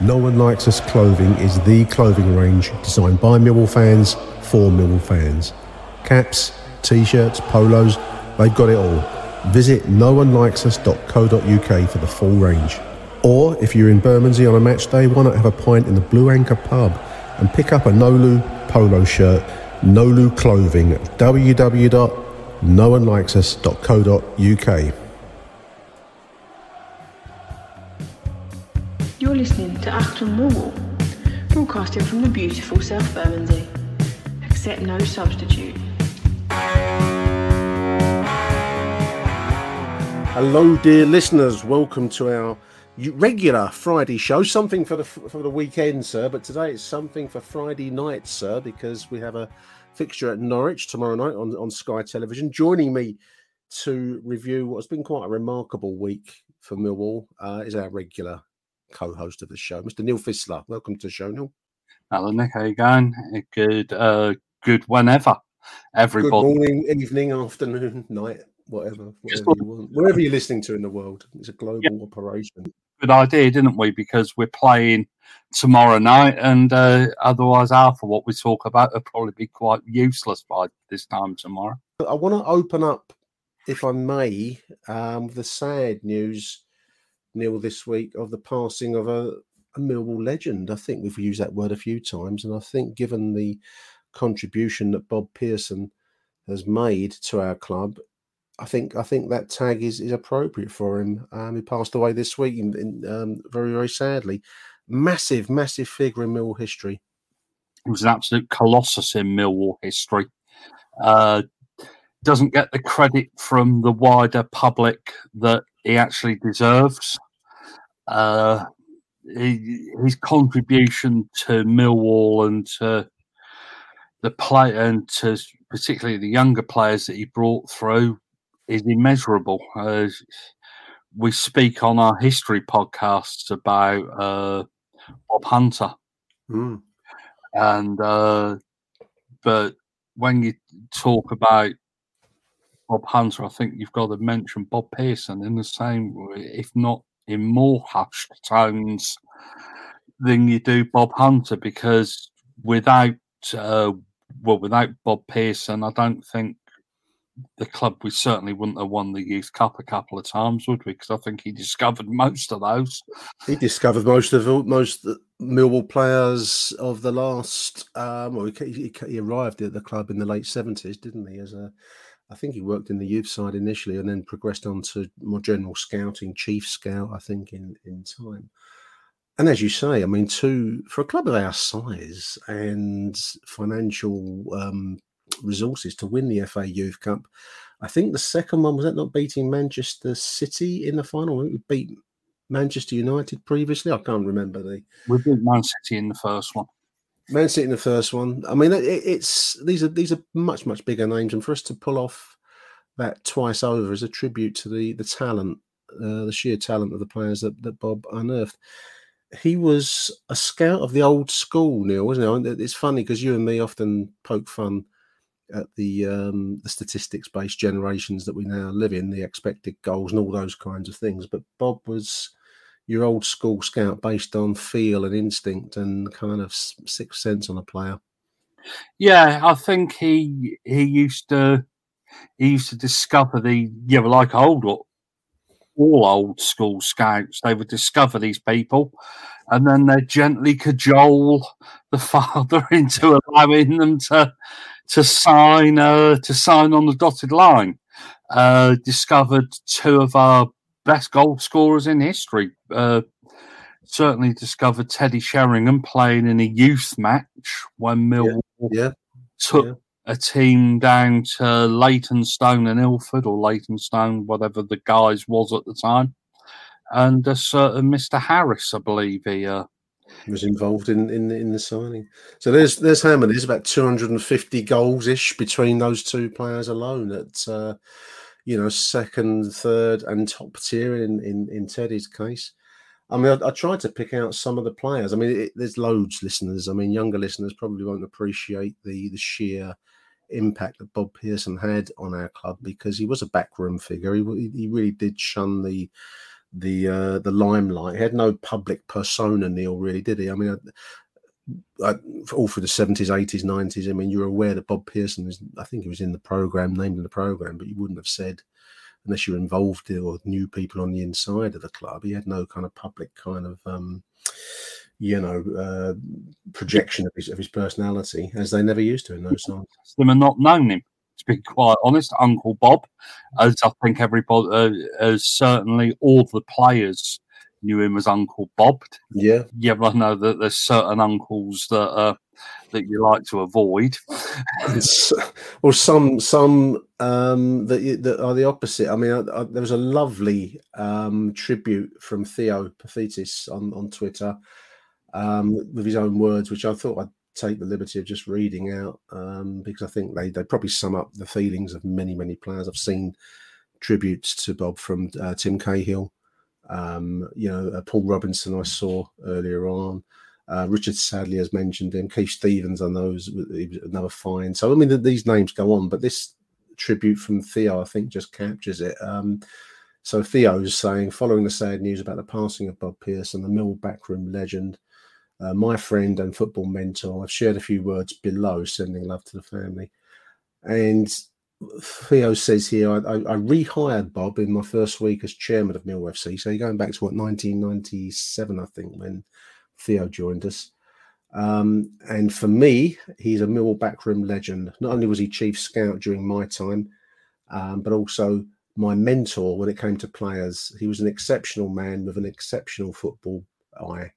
No One Likes Us Clothing is the clothing range designed by Millwall fans for Millwall fans. Caps, t shirts, polos, they've got it all. Visit noonelikesus.co.uk for the full range. Or if you're in Bermondsey on a match day, why not have a pint in the Blue Anchor pub and pick up a Nolu polo shirt, Nolu clothing at www.noonelikesus.co.uk. You're listening to Achtung Millwall, broadcasting from the beautiful South Bermondsey. Accept no substitute. Hello, dear listeners. Welcome to our regular Friday show. Something for the for the weekend, sir. But today it's something for Friday night, sir, because we have a fixture at Norwich tomorrow night on, on Sky Television. Joining me to review what's been quite a remarkable week for Millwall uh, is our regular co-host of the show, Mr. Neil Fissler. Welcome to the show, Neil. Hello, Nick. How you going? Good, uh, good whenever. Everybody. Good morning, evening, afternoon, night, whatever, whatever you want. Wherever you're listening to in the world, it's a global yeah. operation. Good idea, didn't we? Because we're playing tomorrow night, and uh, otherwise, half of what we talk about will probably be quite useless by this time tomorrow. I want to open up, if I may, um, the sad news Neil, this week of the passing of a, a Millwall legend. I think we've used that word a few times, and I think given the contribution that Bob Pearson has made to our club, I think I think that tag is, is appropriate for him. Um, he passed away this week, in, in, um, very very sadly. Massive, massive figure in Millwall history. He was an absolute colossus in Millwall history. Uh, doesn't get the credit from the wider public that he actually deserves. Uh, he, his contribution to Millwall and to the play and to particularly the younger players that he brought through is immeasurable. Uh, we speak on our history podcasts about uh, Bob Hunter, mm. and uh, but when you talk about Bob Hunter, I think you've got to mention Bob Pearson in the same, if not in more hushed tones than you do Bob Hunter, because without uh, well, without Bob Pearson, I don't think the club we certainly wouldn't have won the Youth Cup a couple of times, would we? Because I think he discovered most of those. He discovered most of most Millwall players of the last. Um, well, he, he, arrived at the club in the late seventies, didn't he? As a I think he worked in the youth side initially and then progressed on to more general scouting, chief scout, I think, in, in time. And as you say, I mean, to for a club of our size and financial um, resources to win the FA Youth Cup, I think the second one was that not beating Manchester City in the final. We beat Manchester United previously. I can't remember the. We beat Man City in the first one. Man City in the first one. I mean, it, it's these are these are much much bigger names, and for us to pull off that twice over is a tribute to the the talent, uh, the sheer talent of the players that, that Bob unearthed. He was a scout of the old school, Neil, wasn't he? It's funny because you and me often poke fun at the um, the statistics based generations that we now live in, the expected goals and all those kinds of things. But Bob was your old school scout based on feel and instinct and kind of sixth sense on a player. Yeah, I think he he used to he used to discover the yeah, like old all old school scouts. They would discover these people and then they gently cajole the father into allowing them to to sign uh, to sign on the dotted line. Uh, discovered two of our best goal scorers in history. Uh, certainly discovered Teddy Sheringham playing in a youth match when Millwall Yeah, yeah. took yeah. a team down to Leytonstone and Ilford, or Leytonstone, whatever the guys was at the time. And a certain Mr. Harris, I believe he. Uh, was involved in, in in the signing. So there's there's how many? There's about 250 goals ish between those two players alone. That uh, you know second, third, and top tier in in, in Teddy's case. I mean, I, I tried to pick out some of the players. I mean, it, there's loads listeners. I mean, younger listeners probably won't appreciate the the sheer impact that Bob Pearson had on our club because he was a backroom figure. He he really did shun the the uh, the limelight. He had no public persona, Neil, really, did he? I mean, I, all through the seventies, eighties, nineties. I mean, you're aware that Bob Pearson is. I think he was in the program, named in the program, but you wouldn't have said unless you were involved in or knew people on the inside of the club. He had no kind of public kind of. Um, you know, uh, projection of his of his personality, as they never used to in those times. them and not known him. To be quite honest, Uncle Bob, as I think everybody, uh, as certainly all the players knew him as Uncle Bob. Yeah, You ever know that there's certain uncles that uh, that you like to avoid. Or some some um that y- that are the opposite. I mean, I, I, there was a lovely um tribute from Theo Paphitis on on Twitter um with his own words, which I thought I'd take the liberty of just reading out um because I think they they probably sum up the feelings of many many players. I've seen tributes to Bob from uh, Tim Cahill. Um, you know, uh, Paul Robinson I saw earlier on. Uh, Richard Sadlier has mentioned him. Keith Stevens, I know, is another fine. So I mean, th- these names go on, but this tribute from Theo, I think, just captures it. Um, so Theo's saying, following the sad news about the passing of Bob Pearson, the Mill backroom legend, uh, my friend and football mentor, I've shared a few words below, sending love to the family. And Theo says here, I, I, I rehired Bob in my first week as chairman of Mill FC. So you're going back to what 1997, I think, when Theo joined us. Um, and for me, he's a Millwall backroom legend. Not only was he chief scout during my time, um, but also my mentor when it came to players. He was an exceptional man with an exceptional football eye.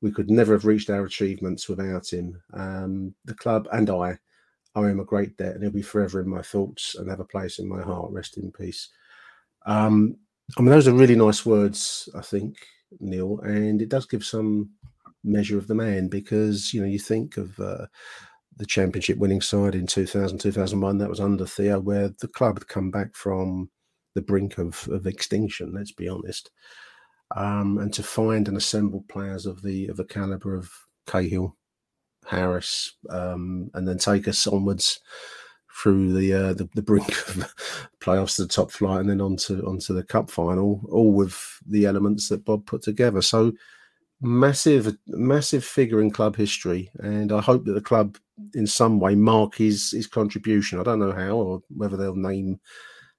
We could never have reached our achievements without him. Um, the club and I owe him a great debt, and he'll be forever in my thoughts and have a place in my heart. Rest in peace. Um, I mean, those are really nice words, I think, Neil, and it does give some measure of the man because you know you think of uh, the championship winning side in 2000 2001 that was under Theo where the club had come back from the brink of, of extinction let's be honest um, and to find and assemble players of the of the caliber of Cahill Harris um, and then take us onwards through the, uh, the the brink of playoffs to the top flight and then onto onto the cup final all with the elements that Bob put together. So massive massive figure in club history and i hope that the club in some way mark his his contribution. I don't know how or whether they'll name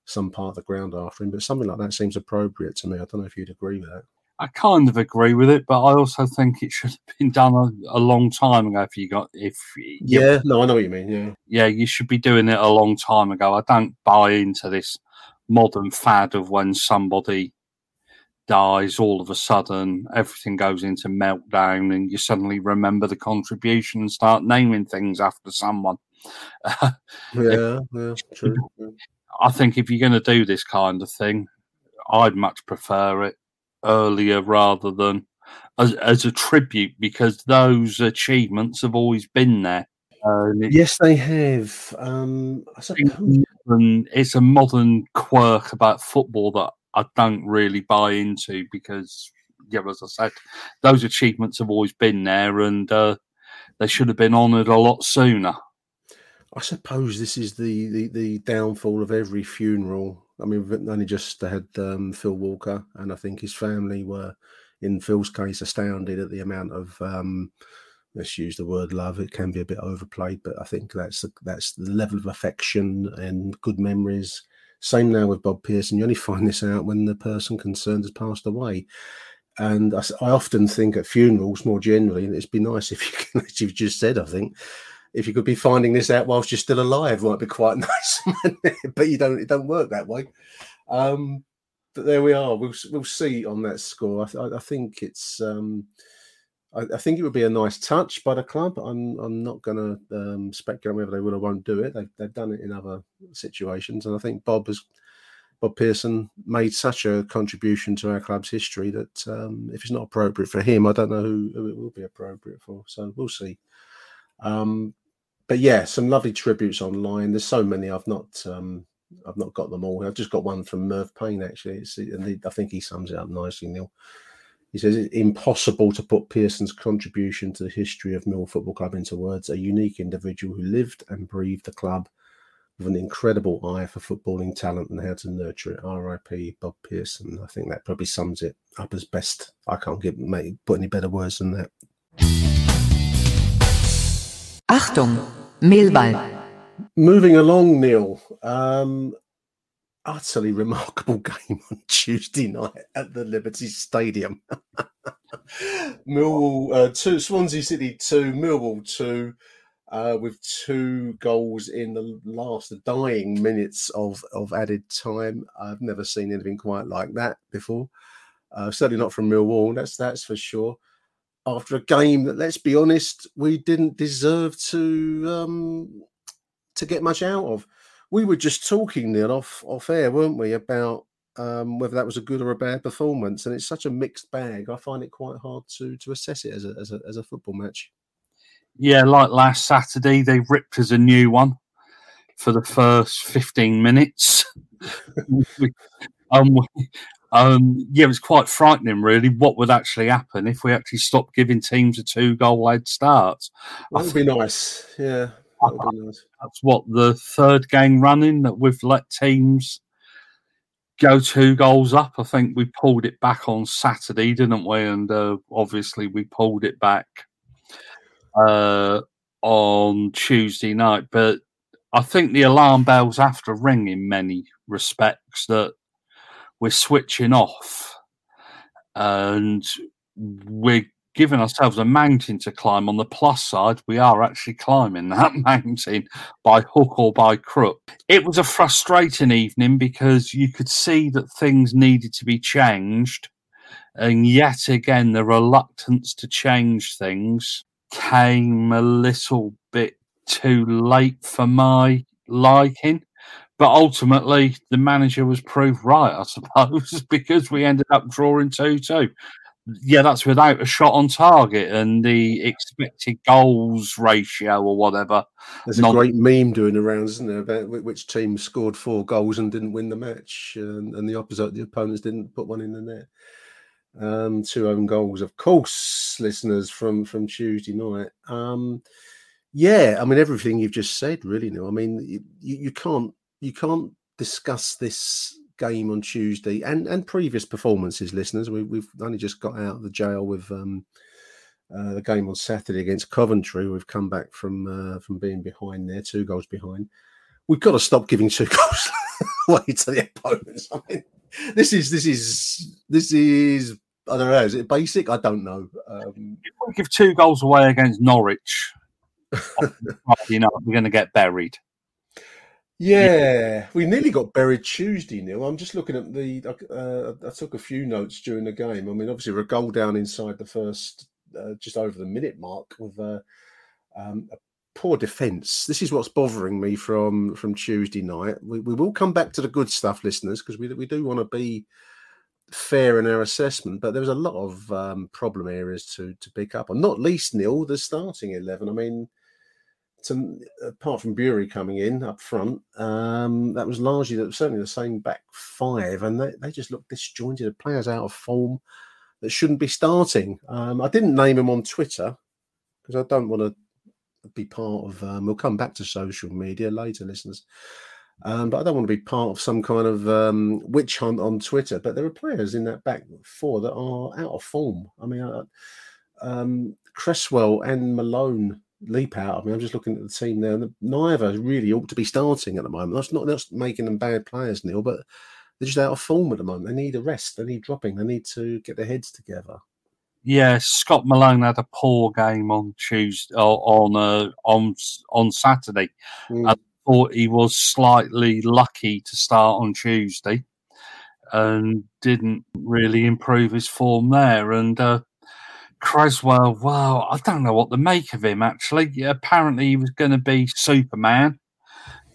some part of the ground after him but something like that seems appropriate to me. I don't know if you'd agree with that I kind of agree with it, but I also think it should have been done a, a long time ago. If you got, if you- yeah no i know what you mean yeah yeah, you should be doing it a long time ago. I don't buy into this modern fad of when somebody dies, all of a sudden everything goes into meltdown, and you suddenly remember the contribution and start naming things after someone. yeah yeah true yeah. I think if you're going to do this kind of thing, I'd much prefer it earlier rather than as, as a tribute because those achievements have always been there. Yes they have um suppose and it's a modern quirk about football that I don't really buy into because, yeah, as I said, those achievements have always been there and uh, they should have been honoured a lot sooner. I suppose this is the, the the downfall of every funeral. I mean, we've only just had um, Phil Walker, and I think his family were, in Phil's case, astounded at the amount of um, let's use the word love. It can be a bit overplayed, but I think that's the, that's the level of affection and good memories Same now with Bob Pearson. You only find this out when the person concerned has passed away. And I, I often think at funerals, more generally, it'd be nice if you can, as you've just said, I think, if you could be finding this out whilst you're still alive, might be quite nice. but you don't, it don't work that way. Um, but there we are. We'll we'll see on that score. I, I think it's. Um, I, I, think it would be a nice touch by the club. I'm I'm not going to um, speculate whether they will or won't do it. They've they've done it in other situations, and I think Bob has Bob Pearson made such a contribution to our club's history that um, if it's not appropriate for him, I don't know who, who, it will be appropriate for. So we'll see. Um, but yeah, some lovely tributes online. There's so many. I've not um, I've not got them all. I've just got one from Merv Payne actually. It's, and I think he sums it up nicely, Neil. He says it's impossible to put Pearson's contribution to the history of Mill Football Club into words. A unique individual who lived and breathed the club with an incredible eye for footballing talent and how to nurture it. R.I.P. Bob Pearson. I think that probably sums it up as best. I can't give make, put any better words than that. Achtung, Millwall. Moving along, Neil. Um, utterly remarkable game on Tuesday night at the Liberty Stadium. Millwall uh, two, Swansea City two, Millwall two, uh, with two goals in the last dying minutes of of added time. I've never seen anything quite like that before. Uh, certainly not from Millwall. That's that's for sure. After a game that, let's be honest, we didn't deserve to um, to get much out of. We were just talking Neil off off air, weren't we, about um, whether that was a good or a bad performance, and it's such a mixed bag. I find it quite hard to to assess it as a as a, as a football match. Yeah, like last Saturday, they ripped us a new one for the first fifteen minutes. um, um, yeah, it was quite frightening, really, what would actually happen if we actually stopped giving teams a two goal head start. That would be nice. Yeah. That's what the third game running that we've let teams go two goals up. I think we pulled it back on Saturday, didn't we? And uh, obviously we pulled it back uh, on Tuesday night. But I think the alarm bells have to ring in many respects that we're switching off and we're giving ourselves a mountain to climb. On the plus side, we are actually climbing that mountain by hook or by crook. It was a frustrating evening because you could see that things needed to be changed. And yet again, the reluctance to change things came a little bit too late for my liking. But ultimately, the manager was proved right, I suppose, because we ended up drawing 2 2 yeah, that's without a shot on target and the expected goals ratio or whatever. There's a great meme doing around, isn't there, about which team scored four goals and didn't win the match, and, and the opposite, the opponents didn't put one in the net. Um, two own goals, of course, listeners from from Tuesday night. Um, yeah, I mean everything you've just said, really. No, I mean you, you can't you can't discuss this game on Tuesday and and previous performances, listeners. We, have only just got out of the jail with um, uh, the game on Saturday against Coventry. We've come back from uh, from being behind there, two goals behind. We've got to stop giving two goals away to the opponents. I mean, this is this is this is I don't know. Is it basic? I don't know. Um, if we give two goals away against Norwich, you know, we're going to get buried. Yeah, we nearly got buried Tuesday, Neil. I'm just looking at the. Uh, I took a few notes during the game. I mean, obviously, we're a goal down inside the first, uh, just over the minute mark, with uh, um, a poor defence. This is what's bothering me from from Tuesday night. We, we will come back to the good stuff, listeners, because we we do want to be fair in our assessment. But there was a lot of um, problem areas to to pick up, and not least, Neil, the starting eleven. I mean to, apart from Burey coming in up front, um, that was largely that certainly the same back five, and they, they just looked disjointed. The players out of form that shouldn't be starting. Um, I didn't name them on Twitter because I don't want to be part of. Um, we'll come back to social media later, listeners. Um, but I don't want to be part of some kind of um, witch hunt on Twitter. But there are players in that back four that are out of form. I mean, uh, um, Cresswell and Malone leap out. of me. I'm just looking at the team there, neither really ought to be starting at the moment. That's not that's making them bad players, Neil, but they're just out of form at the moment. They need a rest. They need dropping. They need to get their heads together. Yeah, Scott Malone had a poor game on Tuesday on uh, on on Saturday. Mm. I thought he was slightly lucky to start on Tuesday, and didn't really improve his form there. And uh, Cresswell, well, I don't know what to make of him. Actually, yeah, apparently he was going to be Superman,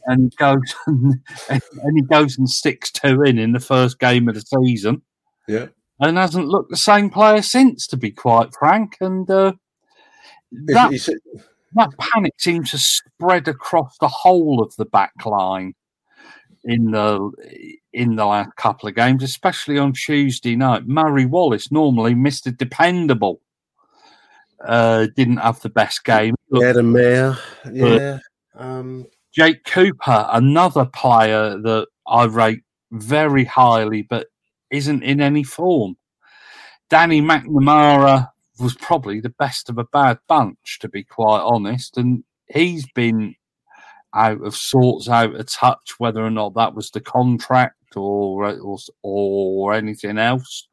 and goes and, and he goes and sticks two in in the first game of the season Yeah. and hasn't looked the same player since, to be quite frank. And uh, that, He's- that panic seems to spread across the whole of the back line in the in the last couple of games, especially on Tuesday night. Murray Wallace, normally Mister Dependable, uh, didn't have the best game. a. Yeah. Um, Jake Cooper, another player that I rate very highly, but isn't in any form. Danny McNamara was probably the best of a bad bunch, to be quite honest, and he's been out of sorts, out of touch. Whether or not that was the contract or or, or anything else,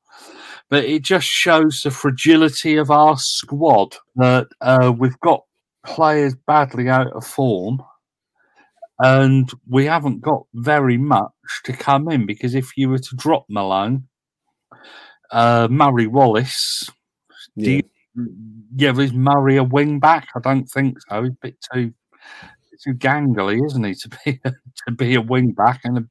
but it just shows the fragility of our squad that uh, we've got players badly out of form and we haven't got very much to come in because if you were to drop Malone, uh, Murray Wallace, do yeah. you, yeah, is Murray a wing back? I don't think so. He's a bit too too gangly, isn't he, to be to be a wing back? And a,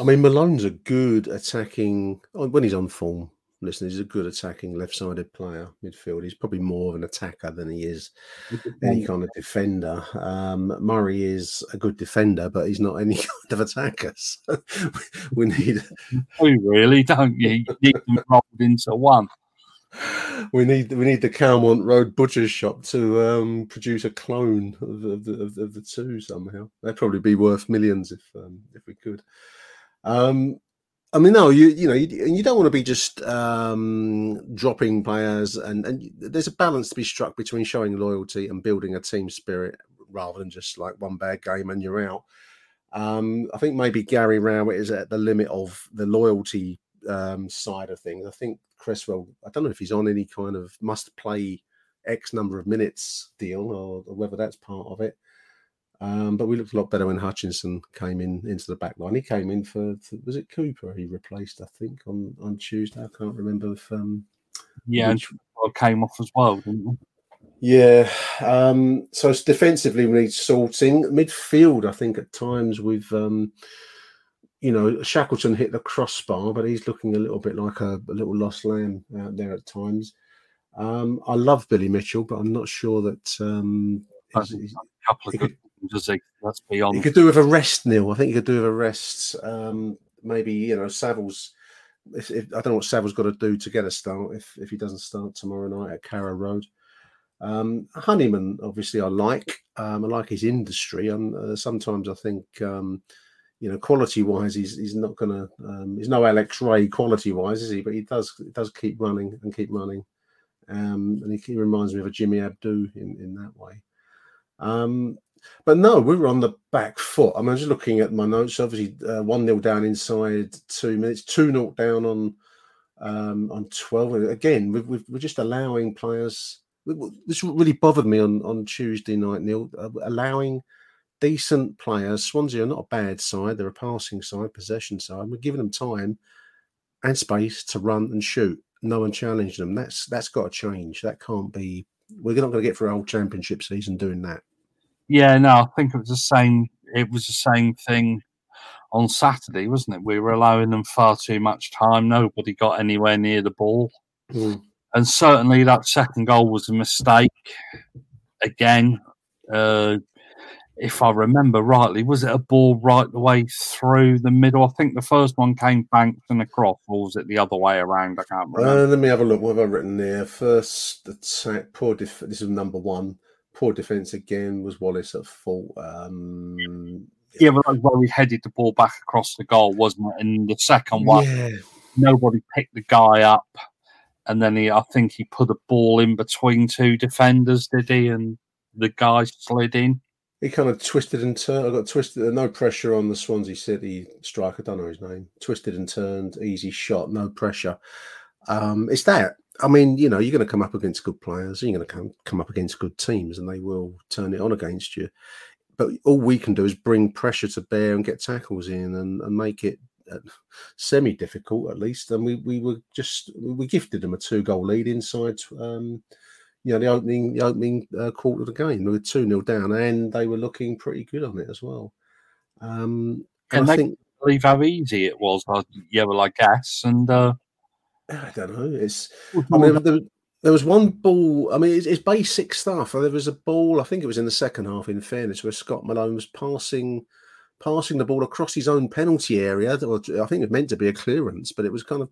I mean, Malone's a good attacking oh, when he's on form. Listen, he's a good attacking left-sided player midfield. He's probably more of an attacker than he is any kind of defender. Um, Murray is a good defender, but he's not any kind of attacker. So we need We really, don't you? Need them rolled into one. we need we need the Calmont Road butcher's shop to um, produce a clone of, of, the, of, of the two somehow. They'd probably be worth millions if um, if we could. Um, I mean, no, you you know, you, you don't want to be just um, dropping players, and and there's a balance to be struck between showing loyalty and building a team spirit, rather than just like one bad game and you're out. Um, I think maybe Gary Rowett is at the limit of the loyalty um, side of things. I think Cresswell, I don't know if he's on any kind of must play X number of minutes deal or, or whether that's part of it. Um, but we looked a lot better when Hutchinson came in into the back line. He came in for, for was it Cooper he replaced, I think, on, on Tuesday. I can't remember if um Yeah, which- came off as well, didn't he? yeah. Um, so it's defensively we need sorting. Midfield, I think at times we've um, you know, Shackleton hit the crossbar, but he's looking a little bit like a, a little lost lamb out there at times. Um, I love Billy Mitchell, but I'm not sure that um, I he's- think he's- a couple of he good ones, does he? Let's be he honest. could do with a rest, Neil. I think you could do with a rest. Um, maybe you know, Saville's. If, if I don't know what Saville's got to do to get a start if if he doesn't start tomorrow night at Carrow Road. Um, Honeyman, obviously, I like. Um, I like his industry, and uh, sometimes I think, um, you know, quality wise, he's he's not going to. Um, he's no Alex Rae quality wise, is he? But he does he does keep running and keep running, um, and he, he reminds me of a Jimmy Abdou in in that way. Um, but no, we were on the back foot. I mean, I was just looking at my notes. Obviously, uh, one 0 down inside two minutes, two 0 down on um, on twelve. Again, we we're just allowing players. This really bothered me on on Tuesday night, Neil. Uh, allowing decent players. Swansea are not a bad side. They're a passing side, possession side. We're giving them time and space to run and shoot. No one challenged them. That's that's got to change. That can't be. We're not going to get through a whole championship season doing that. Yeah, no, I think it was the same. It was the same thing on Saturday, wasn't it? We were allowing them far too much time. Nobody got anywhere near the ball, Mm. and certainly that second goal was a mistake. Again, uh, if I remember rightly, was it a ball right the way through the middle? I think the first one came banked and across, or was it the other way around? I can't remember. Uh, let me have a look. What have I written there? First attack, poor. Def- this is number one. Poor defense again. Was Wallace at fault? Um, yeah, but that's where we headed the ball back across the goal, wasn't it? And the second one, yeah, nobody picked the guy up, and then he, I think he put a ball in between two defenders, did he? And the guy slid in. He kind of twisted and turned. I got twisted. No pressure on the Swansea City striker. I don't know his name. Twisted and turned. Easy shot. No pressure. Um, it's that. I mean, you know, you're going to come up against good players. You're going to come come up against good teams, and they will turn it on against you. But all we can do is bring pressure to bear and get tackles in and, and make it uh, semi difficult at least. And we we were just we gifted them a two goal lead inside. Um, you know, the opening the opening uh, quarter of the game, they were two 0 down, and they were looking pretty good on it as well. Um, and I think believe how easy it was. Yeah, well, I guess, and uh, I don't know. It's I mean, there, there, was one ball. I mean, it's, it's, basic stuff. There was a ball. I think it was in the second half. In fairness, where Scott Malone was passing passing the ball across his own penalty area. Or I think it meant to be a clearance, but it was kind of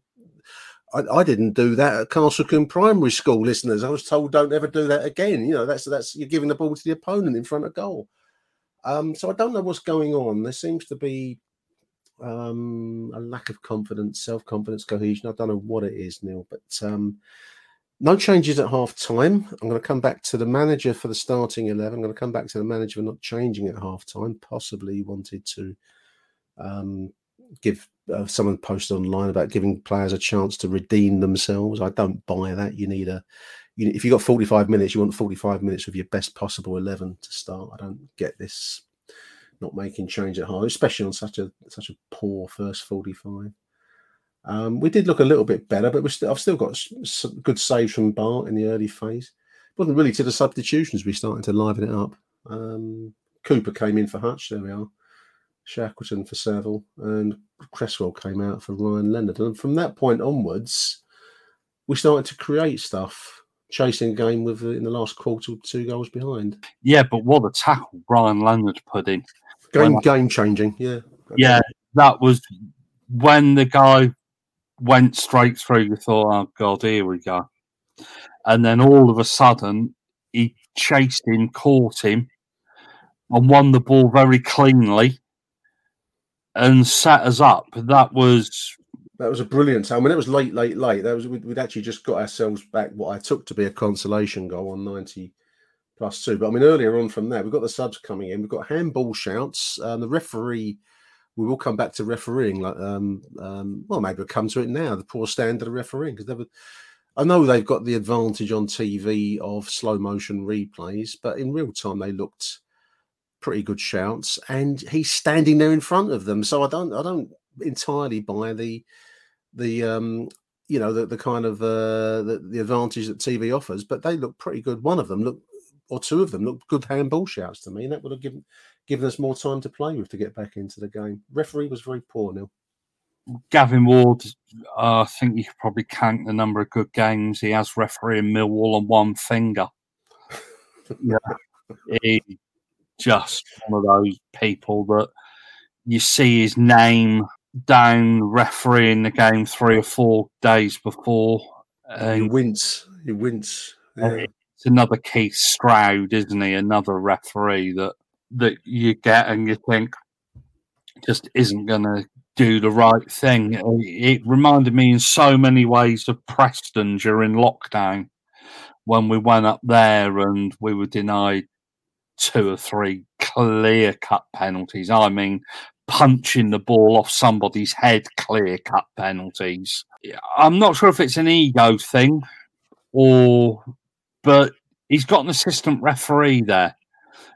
I, I, didn't do that at Castlecombe Primary School, listeners. I was told don't ever do that again. You know, that's that's you're giving the ball to the opponent in front of goal. Um, so I don't know what's going on. There seems to be um, a lack of confidence, self confidence, cohesion. I don't know what it is, Neil, but um, no changes at half time. I'm going to come back to the manager for the starting 11. I'm going to come back to the manager for not changing at half time. Possibly wanted to um, give uh, someone posted online about giving players a chance to redeem themselves. I don't buy that. You need a, you, if you've got 45 minutes, you want 45 minutes of your best possible 11 to start. I don't get this not making change at half, especially on such a such a poor first 45. Um, we did look a little bit better, but st- I've still got some good saves from Bart in the early phase. It wasn't really to the substitutions we started to liven it up. Um, Cooper came in for Hutch. There we are. Shackleton for Saville, and Cresswell came out for Ryan Leonard. And from that point onwards, we started to create stuff, chasing a game with in the last quarter two goals behind. Yeah, but what a tackle Ryan Leonard put in! Game when, game changing. Yeah, yeah, that was when the guy went straight through. You thought, oh god, here we go. And then all of a sudden, he chased him, caught him, and won the ball very cleanly and set us up. That was that was a brilliant time. I mean, it was late, late, late. That was we'd actually just got ourselves back what I took to be a consolation goal on ninety plus two. But I mean, earlier on from that, we've got the subs coming in. We've got handball shouts. Um, the referee. We will come back to refereeing. Like, um, um, well, maybe we'll come to it now. The poor standard of refereeing because they were. I know they've got the advantage on TV of slow motion replays, but in real time they looked pretty good shouts, and he's standing there in front of them. So I don't, I don't entirely buy the, the, um, you know, the, the kind of uh, the, the advantage that TV offers. But they look pretty good. One of them looked, or two of them looked good handball shouts to me, and that would have given given us more time to play with to get back into the game. Referee was very poor, Neil. Gavin Ward, uh, I think you could probably count the number of good games he has refereeing Millwall on one finger. yeah, he just one of those people that you see his name down refereeing the game three or four days before. And he wince. He wince. Yeah. It's another Keith Stroud, isn't he? Another referee that that you get and you think just isn't going to do the right thing. It reminded me in so many ways of Preston during lockdown when we went up there and we were denied two or three clear cut penalties. I mean, punching the ball off somebody's head, clear cut penalties. I'm not sure if it's an ego thing or, but he's got an assistant referee there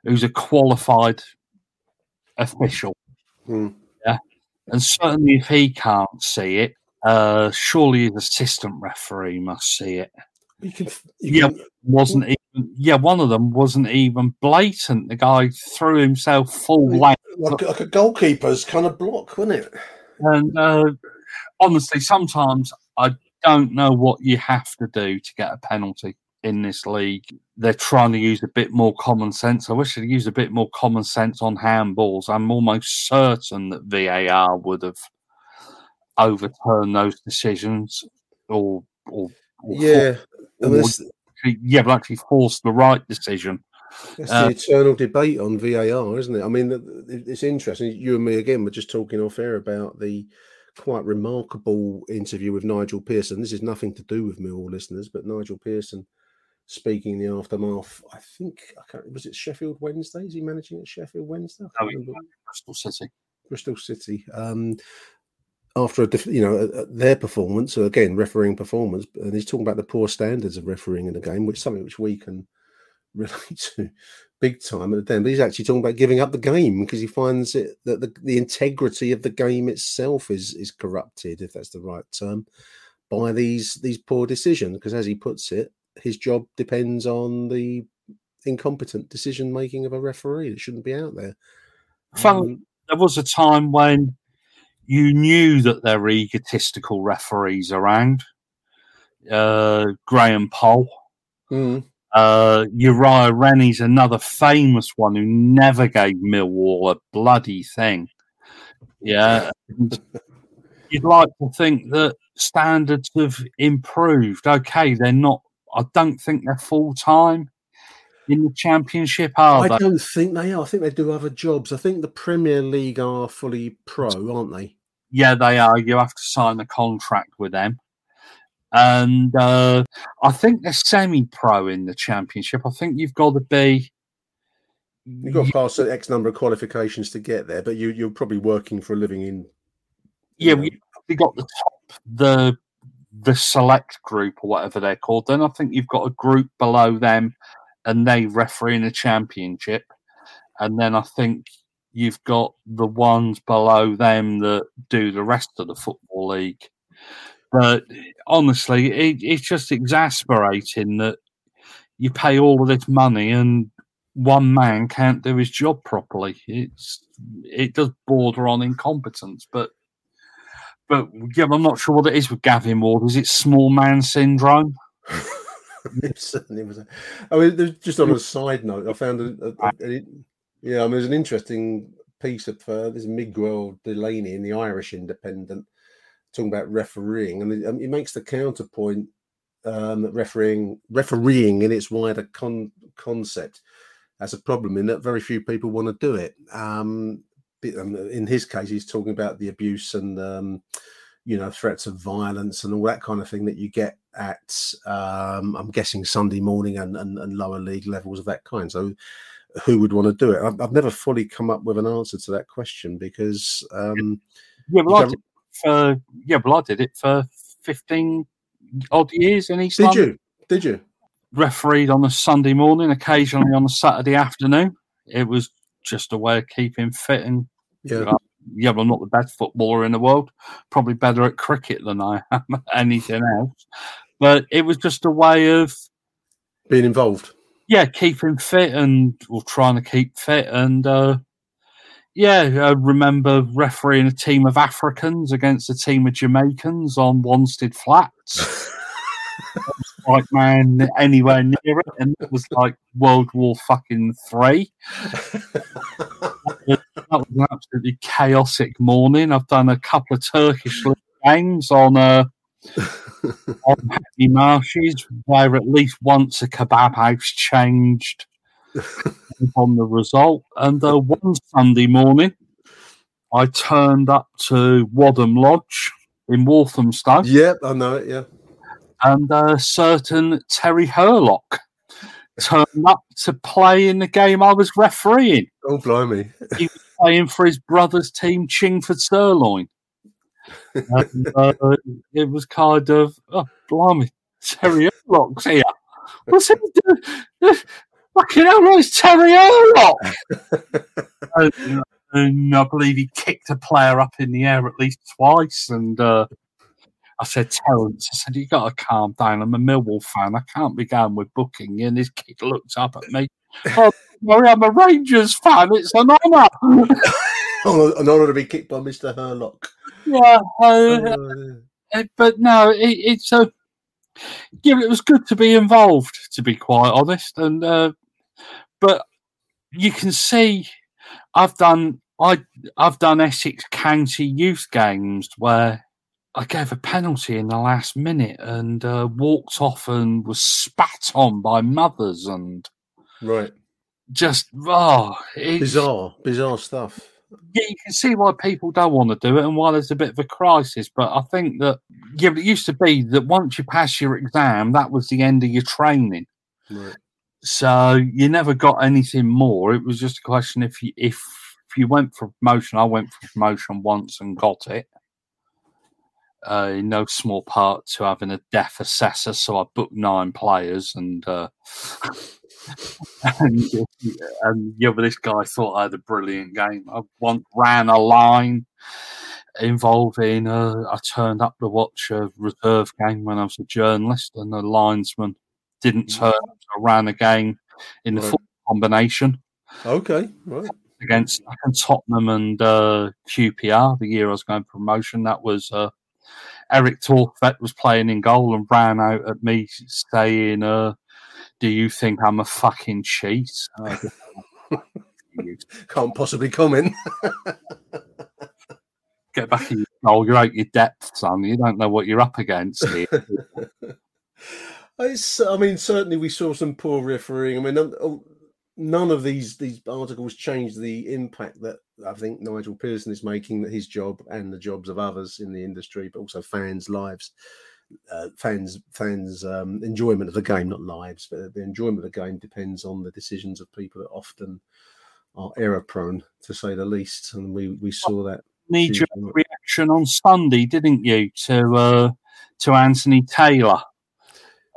who's a qualified official. Hmm. Yeah. And certainly if he can't see it, uh, surely his assistant referee must see it. You can, you yeah, wasn't even. Yeah, one of them wasn't even blatant. The guy threw himself full length, like, like a goalkeeper's kind of block, wasn't it? And uh, honestly, sometimes I don't know what you have to do to get a penalty in this league. They're trying to use a bit more common sense. I wish they'd use a bit more common sense on handballs. I'm almost certain that VAR would have overturned those decisions or or, or yeah yeah, but actually force the right decision. That's uh, the eternal debate on VAR, isn't it? I mean, it's interesting. You and me again were just talking off air about the quite remarkable interview with Nigel Pearson. This is nothing to do with Millwall listeners, but Nigel Pearson speaking in the aftermath. I think I can't, was it Sheffield Wednesday? Is he managing at Sheffield Wednesday? I Oh, can't remember. Bristol City. Bristol City. Um, after a you know their performance, so again refereeing performance, and he's talking about the poor standards of refereeing in the game, which is something which we can relate to big time at the end. But he's actually talking about giving up the game because he finds it that the, the integrity of the game itself is is corrupted, if that's the right term, by these these poor decisions. Because as he puts it, his job depends on the incompetent decision making of a referee that shouldn't be out there. Um, there was a time when you knew that there were egotistical referees around. Uh, Graham Poll, mm. uh, Uriah Rennie's another famous one who never gave Millwall a bloody thing. Yeah, you'd like to think that standards have improved. Okay, they're not. I don't think they're full time in the championship, are I they? don't think they are. I think they do other jobs. I think the Premier League are fully pro, aren't they? Yeah, they are. You have to sign a contract with them. And uh, I think they're semi pro in the championship. I think you've got to be. You've got to pass an X number of qualifications to get there, but you, you're probably working for a living in. Yeah, know, we got the top, the the select group or whatever they're called. Then I think you've got a group below them, and they referee in a championship. And then I think you've got the ones below them that do the rest of the football league. But honestly, it, it's just exasperating that you pay all of this money and one man can't do his job properly. It's it does border on incompetence, but but yeah, I'm not sure what it is with Gavin Ward. Is it small man syndrome? it certainly was. I mean, just on a side note, I found a, a, a- a- yeah, I mean, there's an interesting piece of uh, there's Miguel Delaney in the Irish Independent talking about refereeing, and um, it makes the counterpoint um, that refereeing refereeing in its wider con- concept has a problem in that very few people want to do it. Um, in his case, he's talking about the abuse and um, you know threats of violence and all that kind of thing that you get at um, I'm guessing Sunday morning and, and, and lower league levels of that kind. So who would want to do it? I've, I've never fully come up with an answer to that question because um, Yeah, well, I did it for yeah, well, I did it for fifteen odd years in East did London. you? Did you? refereed on a Sunday morning, occasionally on a Saturday afternoon. It was just a way of keeping fit and Yeah. yeah, well, I'm not the best footballer in the world. Probably better at cricket than I am at anything else. But it was just a way of Being involved. yeah, keeping fit and or trying to keep fit and uh yeah, I remember refereeing a team of Africans against a team of Jamaicans on Wanstead Flats. like man anywhere near it, and it was like World War fucking three. That was an absolutely chaotic morning. I've done a couple of Turkish games on uh, on Hackney Marshes, where at least once a kebab house changed on the result. And uh, one Sunday morning, I turned up to Wadham Lodge in Walthamstow yep, I know it. Yeah. and a certain Terry Hurlock turned up to play in the game I was refereeing, Oh, blimey. He was playing for his brother's team, Chingford Sirloin. And, uh, it was kind of, oh, blimey, Terry Hurlock's here. What's he doing? Fucking hell, no, it's Terry Hurlock! and, and I believe he kicked a player up in the air at least twice. And uh, I said, Terence, I said, you got to calm down. I'm a Millwall fan. I can't be going with booking. And his kid looked up at me. Oh, sorry, I'm a Rangers fan. It's an honour. Oh, an honour to be kicked by Mr. Hurlock. yeah, uh, Oh, uh, but no, it, it's a. Yeah, it was good to be involved, to be quite honest. And uh, but you can see, I've done I I've done Essex County youth games where I gave a penalty in the last minute and uh, walked off and was spat on by mothers and right. just oh, Bizarre, bizarre stuff. yeah, you can see why people don't want to do it and why there's a bit of a crisis. But I think that yeah, it used to be that once you pass your exam, that was the end of your training. Right. So you never got anything more. It was just a question if you if if you went for promotion. I went for promotion once and got it. Uh, in no small part to having a deaf assessor, so I booked nine players, and uh, and, and yeah, but this guy thought I had a brilliant game. I once ran a line involving. Uh, I turned up to watch a reserve game when I was a journalist, and the linesman didn't turn up. So I ran a game in the Right. full combination Okay, right. against Tottenham and uh, QPR the year I was going for promotion. That was uh, Eric Torfett was playing in goal and ran out at me saying, uh, "Do you think I'm a fucking cheat?" And I just- You Can't possibly come in. Get back in your goal. You're out your depth, son. You don't know what you're up against here. It's, I mean, certainly we saw some poor refereeing. I mean, none, oh, none of these these articles change the impact that I think Nigel Pearson is making his job and the jobs of others in the industry, but also fans' lives, uh, fans fans' um, enjoyment of the game, not lives, but the enjoyment of the game depends on the decisions of people that often are error prone, to say the least. And we we saw that. Knee jerk reaction on Sunday, didn't you, to uh, to Anthony Taylor?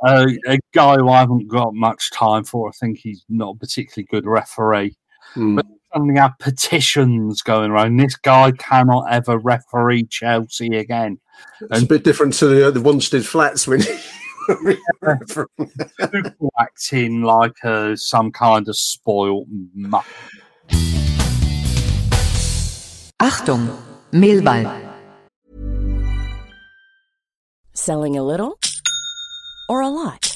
Uh, a guy who I haven't got much time for. I think he's not a particularly good referee. Hmm. But suddenly have petitions going around. This guy cannot ever referee Chelsea again. It's a bit different to the, the Wanstead Flats when. People acting like uh, some kind of spoiled mutt. Achtung, Mehlball. Selling a little or a lot?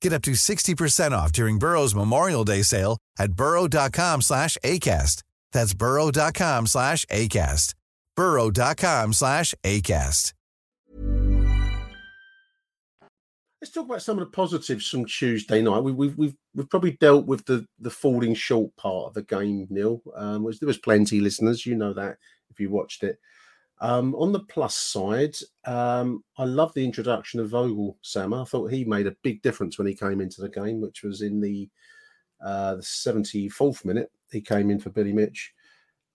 Get up to 60% off during Burrow's Memorial Day sale at burrow.com slash ACAST. That's burrow.com slash ACAST. burrow.com slash ACAST. Let's talk about some of the positives from Tuesday night. We, we've we've we've probably dealt with the the falling short part of the game, Neil. Um, there was plenty listeners, you know that if you watched it. Um, on the plus side, um, I love the introduction of Voglsammer. I thought he made a big difference when he came into the game, which was in the uh, the 74th minute. He came in for Billy Mitch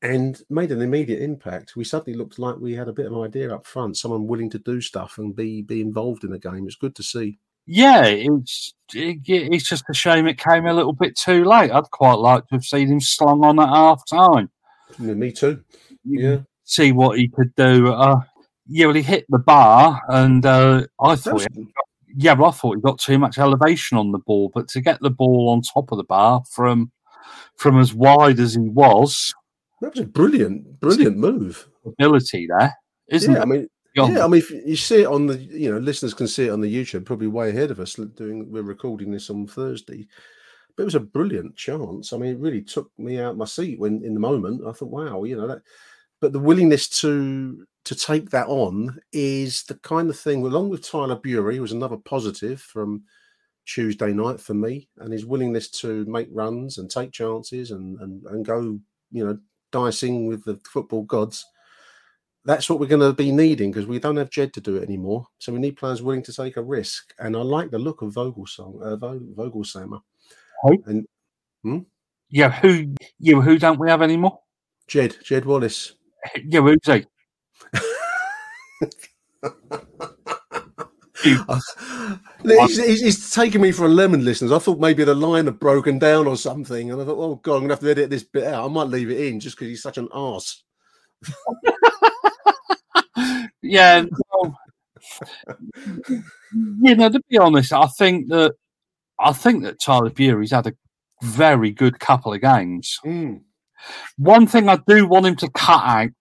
and made an immediate impact. We suddenly looked like we had a bit of an idea up front, someone willing to do stuff and be be involved in the game. It's good to see. Yeah, it's it, it's just a shame it came a little bit too late. I'd quite like to have seen him slung on at half time. Yeah, me too. Yeah. See what he could do. Uh, yeah, well, he hit the bar, and uh, I thought, was, yeah, but I thought he got too much elevation on the ball. But to get the ball on top of the bar from from as wide as he was, that was a brilliant, brilliant move. ability there, isn't yeah, I mean, yeah, I mean, if you see it on the, you know, listeners can see it on the YouTube, probably way ahead of us. Doing, we're recording this on Thursday, but it was a brilliant chance. I mean, it really took me out my seat when, in the moment, I thought, wow, you know that. But the willingness to to take that on is the kind of thing. Along with Tyler Burey, was another positive from Tuesday night for me, and his willingness to make runs and take chances and and, and go, you know, dicing with the football gods. That's what we're going to be needing because we don't have Jed to do it anymore. So we need players willing to take a risk. And I like the look of Vogelsong, uh, Voglsammer. Who? And hmm? Yeah, who? Yeah, who don't we have anymore? Jed, Jed Wallace. Yeah, who's he? he's, he's, he's, taking me for a lemon, listeners. I thought maybe the line had broken down or something, and I thought, oh god, I'm gonna have to edit this bit out. I might leave it in just because he's such an ass. yeah, well, you know, to be honest, I think that I think that Tyler Burey's had a very good couple of games. Mm. One thing I do want him to cut out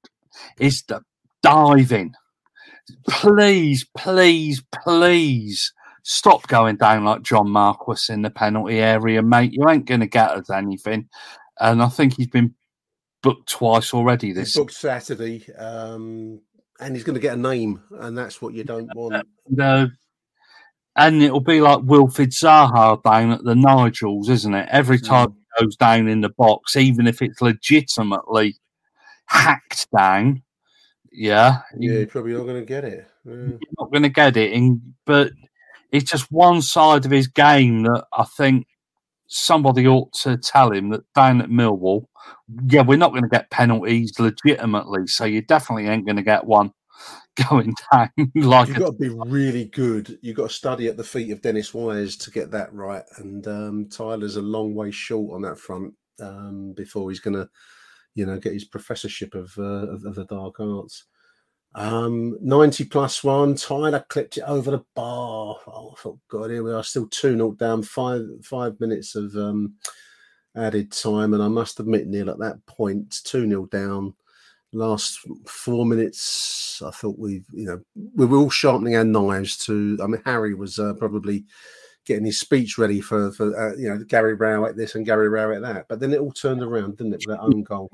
is the diving please, please, please stop going down like John Marquis in the penalty area, mate. You ain't going to get us anything. And I think he's been booked twice already. This he's booked Saturday, um, and he's going to get a name, and that's what you don't want. No. And it'll be like Wilfried Zaha down at the Nigels, isn't it? Every mm. time mm. Goes down in the box, even if it's legitimately hacked down, yeah, yeah, you're probably not going to get it. Yeah. You're not going to get it, in, but it's just one side of his game that I think somebody ought to tell him that down at Millwall, yeah, we're not going to get penalties legitimately, so you definitely ain't going to get one going down. like you've got to be really good. You've got to study at the feet of Dennis Wise to get that right, and um, Tyler's a long way short on that front um, before he's going to you know, get his professorship of, uh, of, of the dark arts. Um, 90 plus one. Tyler clipped it over the bar. Oh, I thought, God, here we are, still 2 0 down, five five minutes of um, added time. And I must admit, Neil, at that point, 2 0 down, last four minutes, I thought we, you know, we were all sharpening our knives to. I mean, Harry was uh, probably getting his speech ready for, for uh, you know, Gary Rowett this and Gary Rowett that. But then it all turned around, didn't it, with that own goal?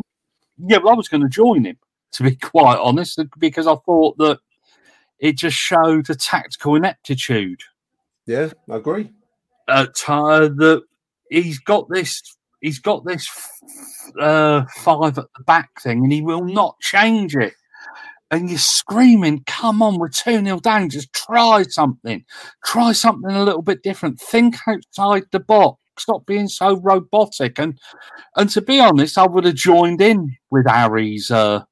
Yeah, well, I was going to join him, to be quite honest, because I thought that it just showed a tactical ineptitude. Yeah, I agree. At uh, that he's got this, he's got this uh, five at the back thing, and he will not change it and you're screaming, come on, we're 2 0 down. Just try something. Try something a little bit different. Think outside the box. Stop being so robotic. And and to be honest, I would have joined in with Harry's uh,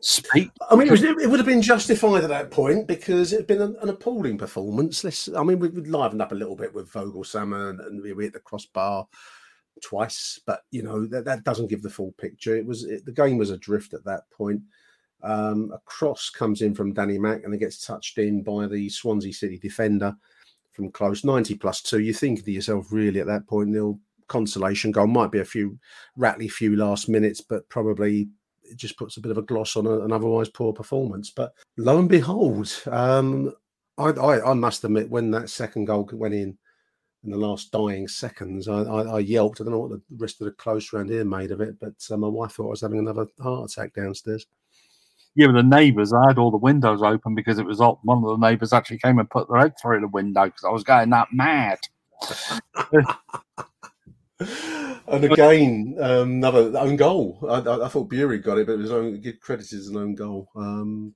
speech. I mean, it, was, it, would have been justified at that point because it had been an, an appalling performance. Let's, I mean, we, we livened up a little bit with Voglsammer and we hit the crossbar twice, but you know that, that doesn't give the full picture. It was it, the game was adrift at that point. Um, a cross comes in from Danny Mack and it gets touched in by the Swansea City defender from close 90 plus two. You think to yourself, really, at that point, Neil, consolation goal might be a few rattly few last minutes, but probably it just puts a bit of a gloss on an otherwise poor performance. But lo and behold, um, I, I, I, must admit, when that second goal went in in the last dying seconds, I, I, I yelped. I don't know what the rest of the close round here made of it, but uh, my wife thought I was having another heart attack downstairs yeah, with the neighbours, I had all the windows open because it was hot. One of the neighbours actually came and put their head through the window because I was going that mad. and again, um, another own goal. I, I, I, thought Burey got it, but it was only give credit as an own goal. Um,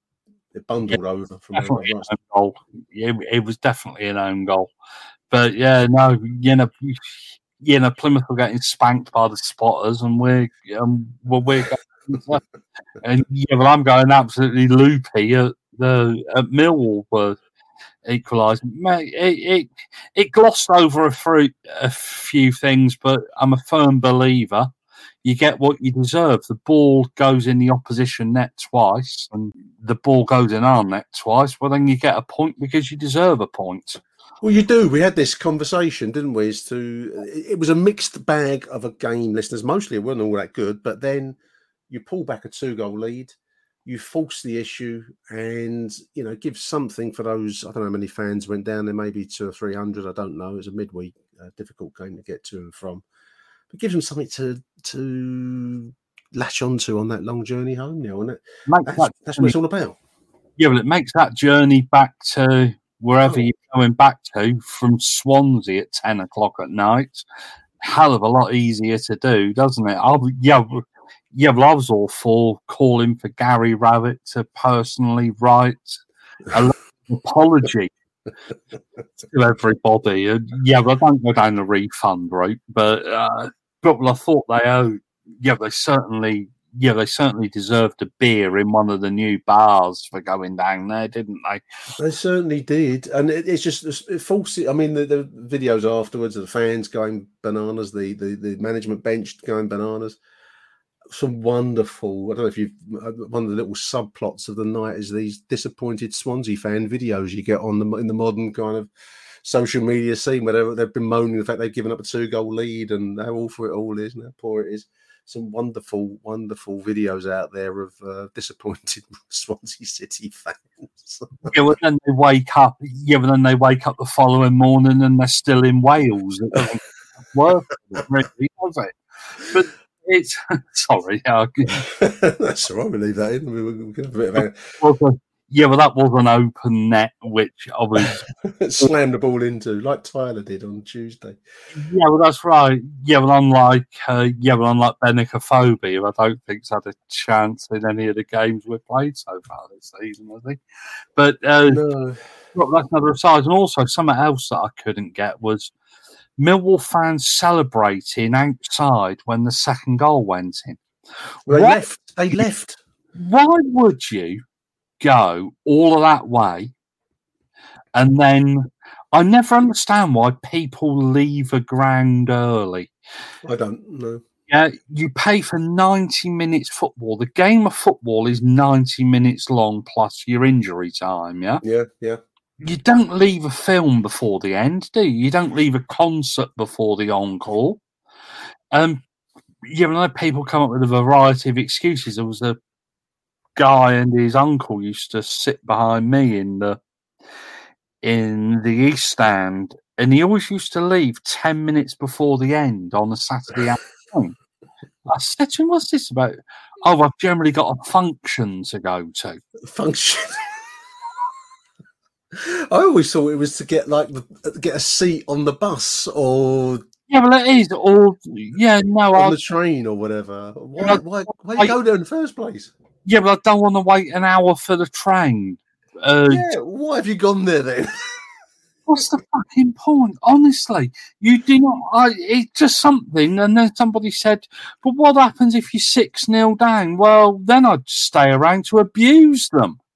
it bundled yeah, over from definitely an own goal. Yeah, it was definitely an own goal. But yeah, no, you know, you know, Plymouth were getting spanked by the spotters, and we're um, well, we're and yeah, well, I'm going absolutely loopy at the at Millwall were equalised. It, it, it glossed over a, fruit, a few things, but I'm a firm believer. You get what you deserve. The ball goes in the opposition net twice, and the ball goes in our net twice. Well, then you get a point because you deserve a point. Well, you do. We had this conversation, didn't we? As to it was a mixed bag of a game, listeners. Mostly it wasn't all that good, but then you pull back a two goal lead, you force the issue, and you know give something for those. I don't know how many fans went down there, maybe two or three hundred. I don't know. It was a midweek, uh, difficult game to get to and from, but gives them something to to latch onto on that long journey home now, and that's, that that's what it's all about. Yeah, well, it makes that journey back to wherever Oh. you're going back to from Swansea at 10 o'clock at night. Hell of a lot easier to do, doesn't it? I'll, yeah, yeah, well, I was all for calling for Gary Rowett to personally write a letter of apology to everybody. And yeah, well, I don't go down the refund route, but uh, but well, I thought they owed. Yeah, they certainly. Yeah, they certainly deserved a beer in one of the new bars for going down there, didn't they? They certainly did, and it, it's just it. I mean, the, the videos afterwards of the fans going bananas, the, the the management bench going bananas. Some wonderful. I don't know if you've uh, one of the little subplots of the night is these disappointed Swansea fan videos you get on the in the modern kind of social media scene where they've been moaning the fact they've given up a two goal lead and how awful it all is and how poor it is. Some wonderful, wonderful videos out there of uh, disappointed Swansea City fans. Yeah, well, then they wake up. Yeah, but then they wake up the following morning and they're still in Wales. It doesn't work, really, does it? But it's sorry. I- That's all right. We leave that in. We, we can have a bit of a- yeah, well, that was an open net, which I was. slam the ball into, like Tyler did on Tuesday. Yeah, well, that's right. Yeah, well, unlike uh, yeah, well, unlike Benik Afobe, who I don't think's had a chance in any of the games we've played so far this season, has he? But uh, No, Well, that's another aside. And also, something else that I couldn't get was Millwall fans celebrating outside when the second goal went in. well, they What? left. They left. Why would you go all of that way and then? I never understand why people leave a ground early. I don't know. Yeah, you pay for 90 minutes football. The game of football is 90 minutes long plus your injury time, yeah? Yeah, yeah. you don't leave a film before the end, do you? You don't leave a concert before the encore. Um, yeah, I know people come up with a variety of excuses. There was a guy and his uncle used to sit behind me in the in the east stand, and he always used to leave ten minutes before the end on a Saturday afternoon. I said to him, "What's this about?" Oh, I've generally got a function to go to. Function. I always thought it was to get like the, get a seat on the bus or Yeah, well, it is. Or yeah, no, on the train or whatever. Why? Why? Why I- you go there in the first place? Yeah, but I don't want to wait an hour for the train. Uh, Yeah. Why have you gone there then? What's the fucking point? Honestly, you do not. I, it's just something. And then somebody said, "But what happens if you're six nil down?" Well, then I'd stay around to abuse them.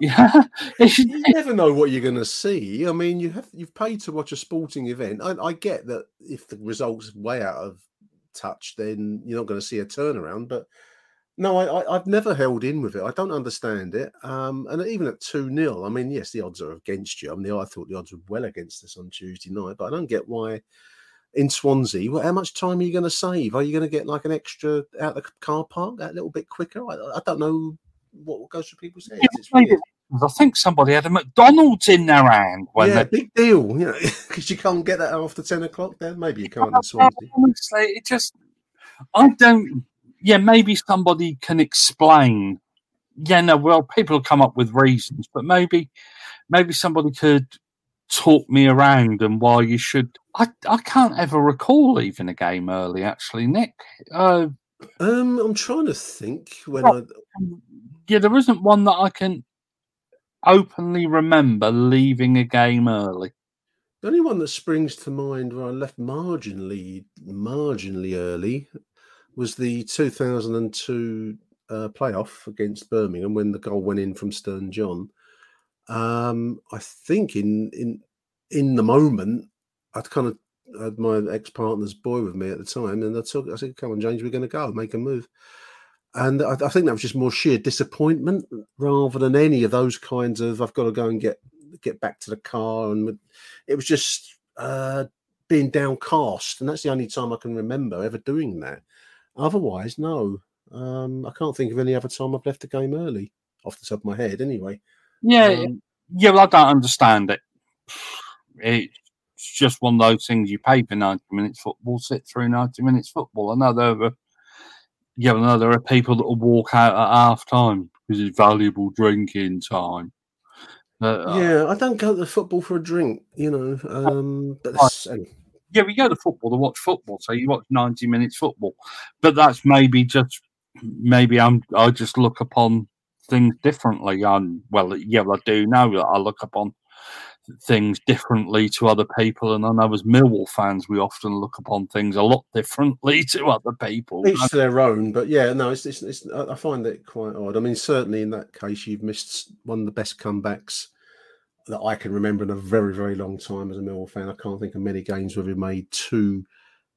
Yeah, you never know what you're going to see. I mean, you have you've paid to watch a sporting event. I, I get that if the results way out of touch, then you're not going to see a turnaround. But no, I, I've never held in with it. I don't understand it. Um, and even at two 0 I mean, yes, the odds are against you. I mean, I thought the odds were well against us on Tuesday night, but I don't get why. In Swansea, well, how much time are you going to save? Are you going to get like an extra out the car park that little bit quicker? I, I don't know what goes through people's heads. I think somebody had a McDonald's in their hand when yeah, they. big deal. You know, because you can't get that after ten o'clock. Then maybe you can't in Swansea. Honestly, it just. I don't. Yeah, maybe somebody can explain. Yeah, no. Well, people come up with reasons, but maybe, maybe somebody could talk me around and why you should. I I can't ever recall leaving a game early. Actually, Nick. Uh, Um, I'm trying to think when Well- I. yeah, there isn't one that I can openly remember leaving a game early. The only one that springs to mind where I left marginally, marginally early, was the 2002 uh, playoff against Birmingham when the goal went in from Stern John. Um, I think in in in the moment, I'd kind of had my ex partner's boy with me at the time, and I took I said, "Come on, James, we're going to go make a move." And I, I think that was just more sheer disappointment rather than any of those kinds of I've got to go and get get back to the car and it was just uh, being downcast, and that's the only time I can remember ever doing that. Otherwise, no, um, I can't think of any other time I've left a game early off the top of my head. Anyway, Yeah, Um, yeah. Well, I don't understand it. It's just one of those things. You pay for ninety minutes football, sit through ninety minutes football. I know there are, yeah, I know there are people that will walk out at half time because it's valuable drinking time. Uh, yeah, I don't go to football for a drink, you know. Um, but anyway. Yeah, we go to football to watch football, so you watch ninety minutes football. But that's maybe just maybe I'm I just look upon things differently. And well, yeah, I do now. I look upon things differently to other people, and I know as Millwall fans, we often look upon things a lot differently to other people. each to their own. But yeah, no, it's, it's, it's I find it quite odd. I mean, certainly in that case, you've missed one of the best comebacks that I can remember in a very, very long time as a Millwall fan. I can't think of many games where we've made two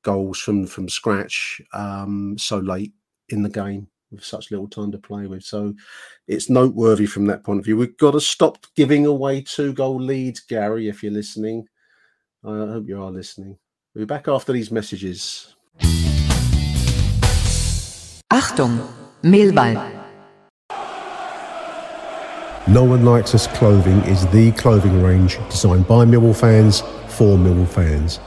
goals from from scratch um, so late in the game with such little time to play with. So it's noteworthy from that point of view. We've got to stop giving away two goal leads, Gary, if you're listening. I hope you are listening. We'll be back after these messages. Achtung, Mehlball. No One Likes Us Clothing is the clothing range designed by Millwall fans for Millwall fans.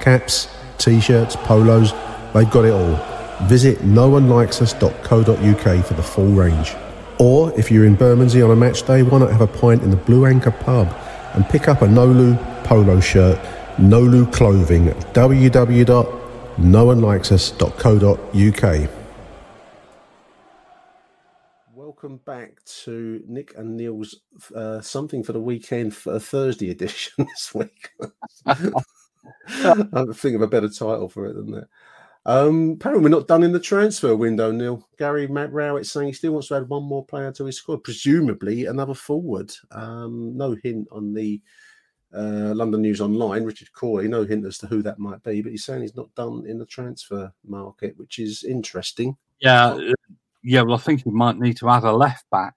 Caps, t shirts, polos, they've got it all. Visit noonelikesus.co.uk for the full range. Or if you're in Bermondsey on a match day, why not have a pint in the Blue Anchor pub and pick up a Nolu polo shirt, Nolu clothing at www.noonelikesus.co.uk. Welcome back to Nick and Neil's uh, something for the weekend for a Thursday edition this week. I think of a better title for it than that. Um, apparently, we're not done in the transfer window, Neil. Gary Matt Rowett saying he still wants to add one more player to his squad, presumably another forward. Um, no hint on the uh, London News Online, Richard Cawley, no hint as to who that might be, but he's saying he's not done in the transfer market, which is interesting. Yeah, uh, yeah. Well, I think he might need to add a left back.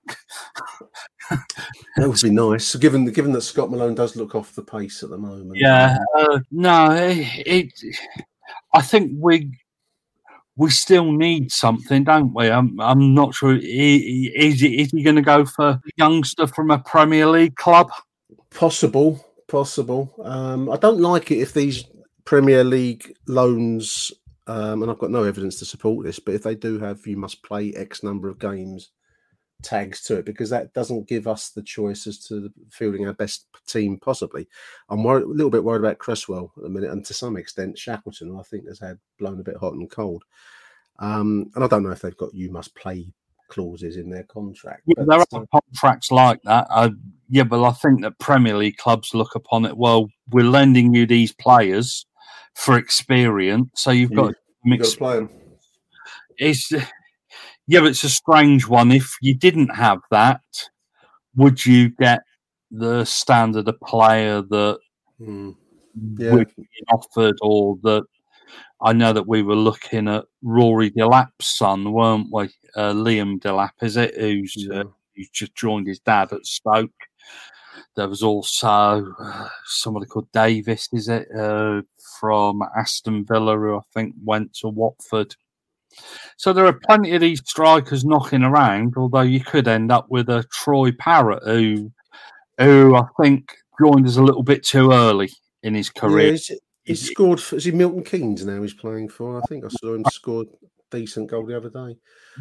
That would be nice, given given that Scott Malone does look off the pace at the moment. Yeah, uh, no, it, it. I think we we still need something, don't we? I'm I'm not sure. Is he, is he going to go for a youngster from a Premier League club? Possible, possible. Um, I don't like it if these Premier League loans, um, and I've got no evidence to support this, but if they do have you must play X number of games tags to it, because that doesn't give us the choice as to fielding our best team possibly. I'm worried, a little bit worried about Cresswell at the minute, and to some extent Shackleton, I think has had blown a bit hot and cold. Um, and I don't know if they've got you must play clauses in their contract. Yeah, but, there are uh, contracts like that. I, yeah, but I think that Premier League clubs look upon it. Well, we're lending you these players for experience, so you've got to you've got mix. to play 'em. It's yeah, but it's a strange one. If you didn't have that, would you get the standard of player that Hmm. Yeah. offered, or that I know that we were looking at Rory Delap's son, weren't we? Uh, Liam Delap, is it? Who's uh, who's just joined his dad at Stoke. There was also uh, somebody called Davis, is it, uh, from Aston Villa, who I think went to Watford. So there are plenty of these strikers knocking around, although you could end up with a Troy Parrott who, who I think joined us a little bit too early in his Yeah, career. he's, he's scored. For, is he Milton Keynes now? He's playing for. I think I saw him scored decent goal the other day.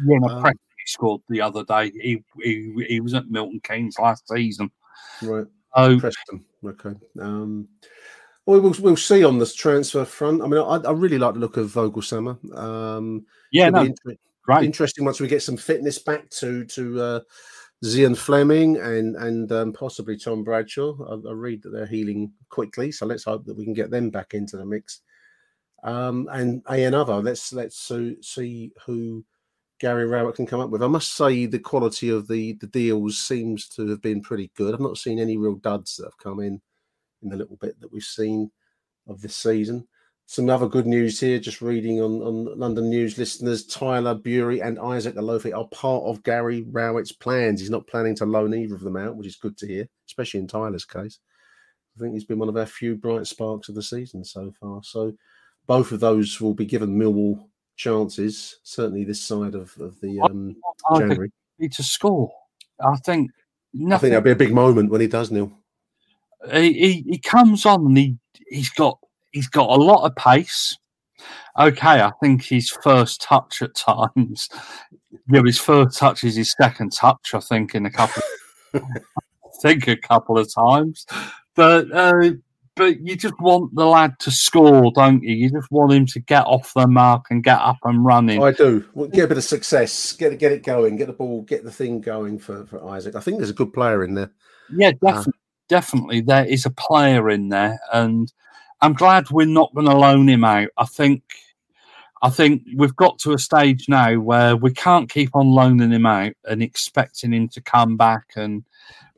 Yeah, Um, he scored the other day. He, he he was at Milton Keynes last season. Right. Oh, Preston. Okay. Um, well, we'll we'll see on this transfer front. I mean, I, I really like the look of Voglsammer. Um, Yeah, no, inter- great. Interesting once we get some fitness back to to uh, Zian Flemming and and um, possibly Tom Bradshaw. I, I read that they're healing quickly, so let's hope that we can get them back into the mix. Um, and a another. Let's let's so, see who Gary Rowett can come up with. I must say the quality of the the deals seems to have been pretty good. I've not seen any real duds that have come in in the little bit that we've seen of this season. Some other good news here, just reading on, on London News listeners, Tyler Burey and Isaac Olaofe are part of Gary Rowett's plans. He's not planning to loan either of them out, which is good to hear, especially in Tyler's case. I think he's been one of our few bright sparks of the season so far. So both of those will be given Millwall chances, certainly this side of, of the um, I January. need to score. I think I think that'll be a big moment when he does, Neil. he, he, he comes on and he he's got he's got a lot of pace. Okay, I think his first touch at times, yeah, his first touch is his second touch. I think in a couple. think a couple of times, but uh, but you just want the lad to score, don't you? You just want him to get off the mark and get up and running. I do. Well, get a bit of success, get it, get it going, get the ball, get the thing going for, for Isaac. I think there's a good player in there. Yeah, definitely, uh, definitely. There is a player in there, and I'm glad we're not going to loan him out. I think, I think we've got to a stage now where we can't keep on loaning him out and expecting him to come back and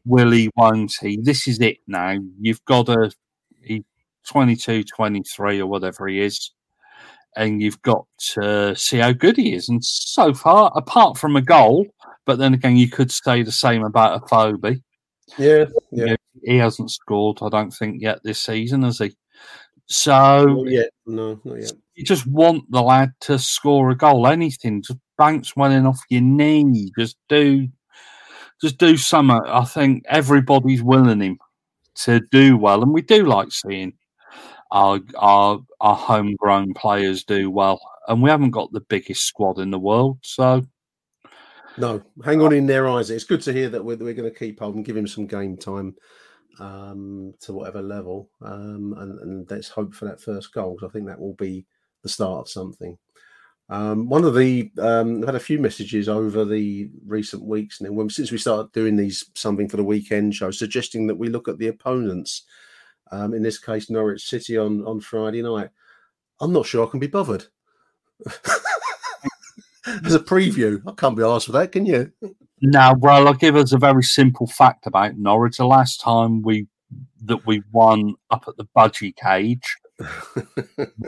will he, won't he? This is it now. You've got to 22, 23 or whatever he is. And you've got to see how good he is. And so far, apart from a goal, but then again, you could say the same about Afobe. Yeah, yeah. He hasn't scored, I don't think, yet this season, has he? So, not yet. No, not yet. You just want the lad to score a goal, anything, just bounce one in off your knee, just do, just do something. I think everybody's willing him to do well, and we do like seeing our our our homegrown players do well, and we haven't got the biggest squad in the world, so. No, hang on in there, Isaac. It's good to hear that we're, we're going to keep hold and give him some game time um, to whatever level, um, and, and, let's hope for that first goal. Because I think that will be the start of something. Um, one of the um, I've had a few messages over the recent weeks, and when since we started doing these something for the weekend show, suggesting that we look at the opponents um, in this case, Norwich City on, on Friday night. I'm not sure I can be bothered. As a preview, I can't be asked for that, can you? Now, well, I'll give us a very simple fact about Norwich. The last time we that we won up at the Budgie Cage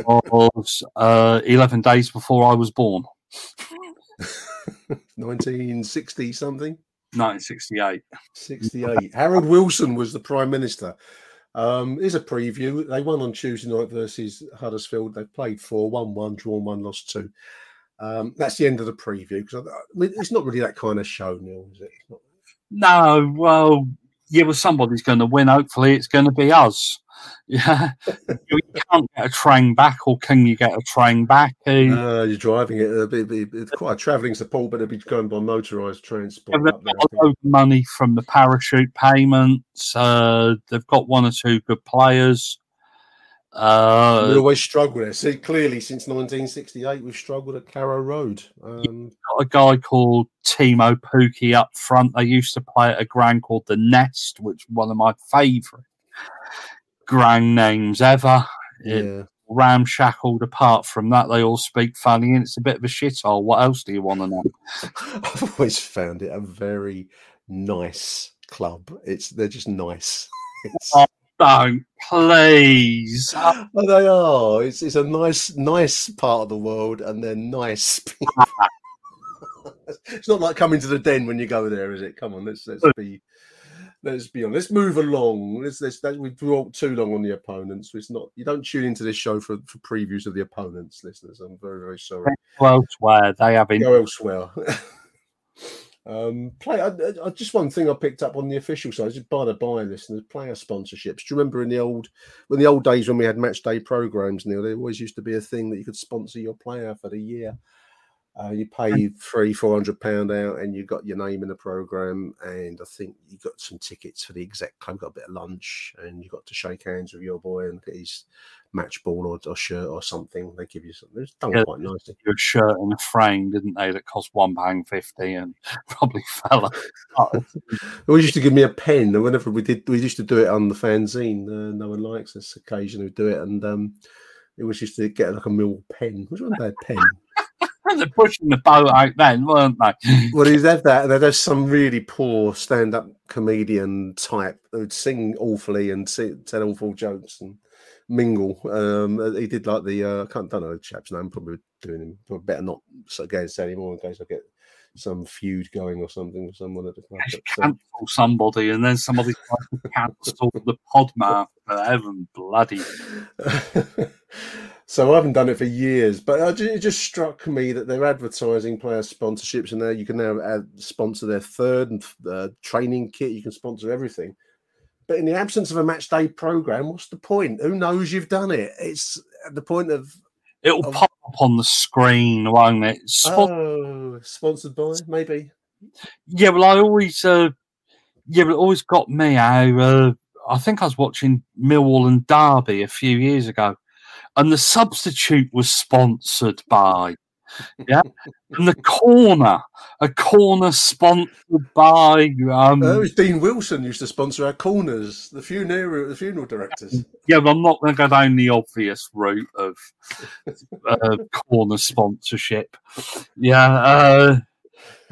was uh, 11 days before I was born. 1960 something? 1968. 68. Harold Wilson was the Prime Minister. Um, here's a preview. They won on Tuesday night versus Huddersfield. They played four, one, one, drawn one, lost two. Um, that's the end of the preview because it's not really that kind of show, Neil, is it? No, well, yeah, well, somebody's going to win. Hopefully, it's going to be us. Yeah, you can't get a train back, or can you get a train back? Uh, you're driving it. Be, be, it's quite a travelling support, but it'll be going by motorised transport. Yeah, they've got a load of money from the parachute payments. Uh, they've got one or two good players. Uh, we always struggle there. See, clearly, since 1968, we've struggled at Carrow Road. Um, got a guy called Teemu Pukki up front. They used to play at a ground called the Nest, which is one of my favourite grand names ever. Yeah. ramshackled. Apart from that, they all speak funny, and it's a bit of a shithole. What else do you want to know? I've always found it a very nice club. It's they're just nice. Oh, don't please. Oh, they are. It's it's a nice nice part of the world, and they're nice people. it's not like coming to the den when you go there, is it? Come on, let's let's be let's be honest. Let's move along. Let's, let's, that, we've dwelt too long on the opponents. It's not. You don't tune into this show for, for previews of the opponents, listeners. I'm very very sorry. Go elsewhere. They have been go elsewhere. um, play. I, I, just one thing I picked up on the official side. Just by the by, listeners, player sponsorships. Do you remember in the old when the old days when we had match day programs? Neil, there always used to be a thing that you could sponsor your player for the year. Uh, you pay three, four hundred pound out, and you got your name in the program. And I think you got some tickets for the exec club, got a bit of lunch, and you got to shake hands with your boy and get his match ball or, or shirt or something. They give you something. It's done yeah, quite nicely. Your shirt and a frame, didn't they? That cost one pound fifty, and probably fell. we used to give me a pen, and whenever we did, we used to do it on the fanzine. Uh, no one likes us. Occasionally, do it, and um, it was just to get like a mill pen, which a bad pen. They're pushing the boat out then, weren't they? well, he's had that. There's some really poor stand-up comedian type who'd sing awfully and tell awful jokes and mingle. Um, he did like the uh, I can't don't know the chap's name. Probably doing him. Probably better not say anymore in case I get some feud going or something with someone at the club. Uh, cancel somebody and then somebody cancel the podmaster. Heaven bloody. So I haven't done it for years, but it just struck me that they're advertising player sponsorships, and there you can now add, sponsor their third and uh, training kit. You can sponsor everything. But in the absence of a match day program, what's the point? Who knows you've done it? It's at the point of it'll of, pop up on the screen, won't it? Spon- oh, sponsored by maybe. Yeah, well, I always uh, yeah, but it always got me how uh, I think I was watching Millwall and Derby a few years ago, and the substitute was sponsored by. Yeah, and the corner, a corner sponsored by. Um, Oh, it was Dean Wilson used to sponsor our corners, the funeral, the funeral directors. yeah, but I'm not going to go down the obvious route of uh, corner sponsorship. Yeah, uh,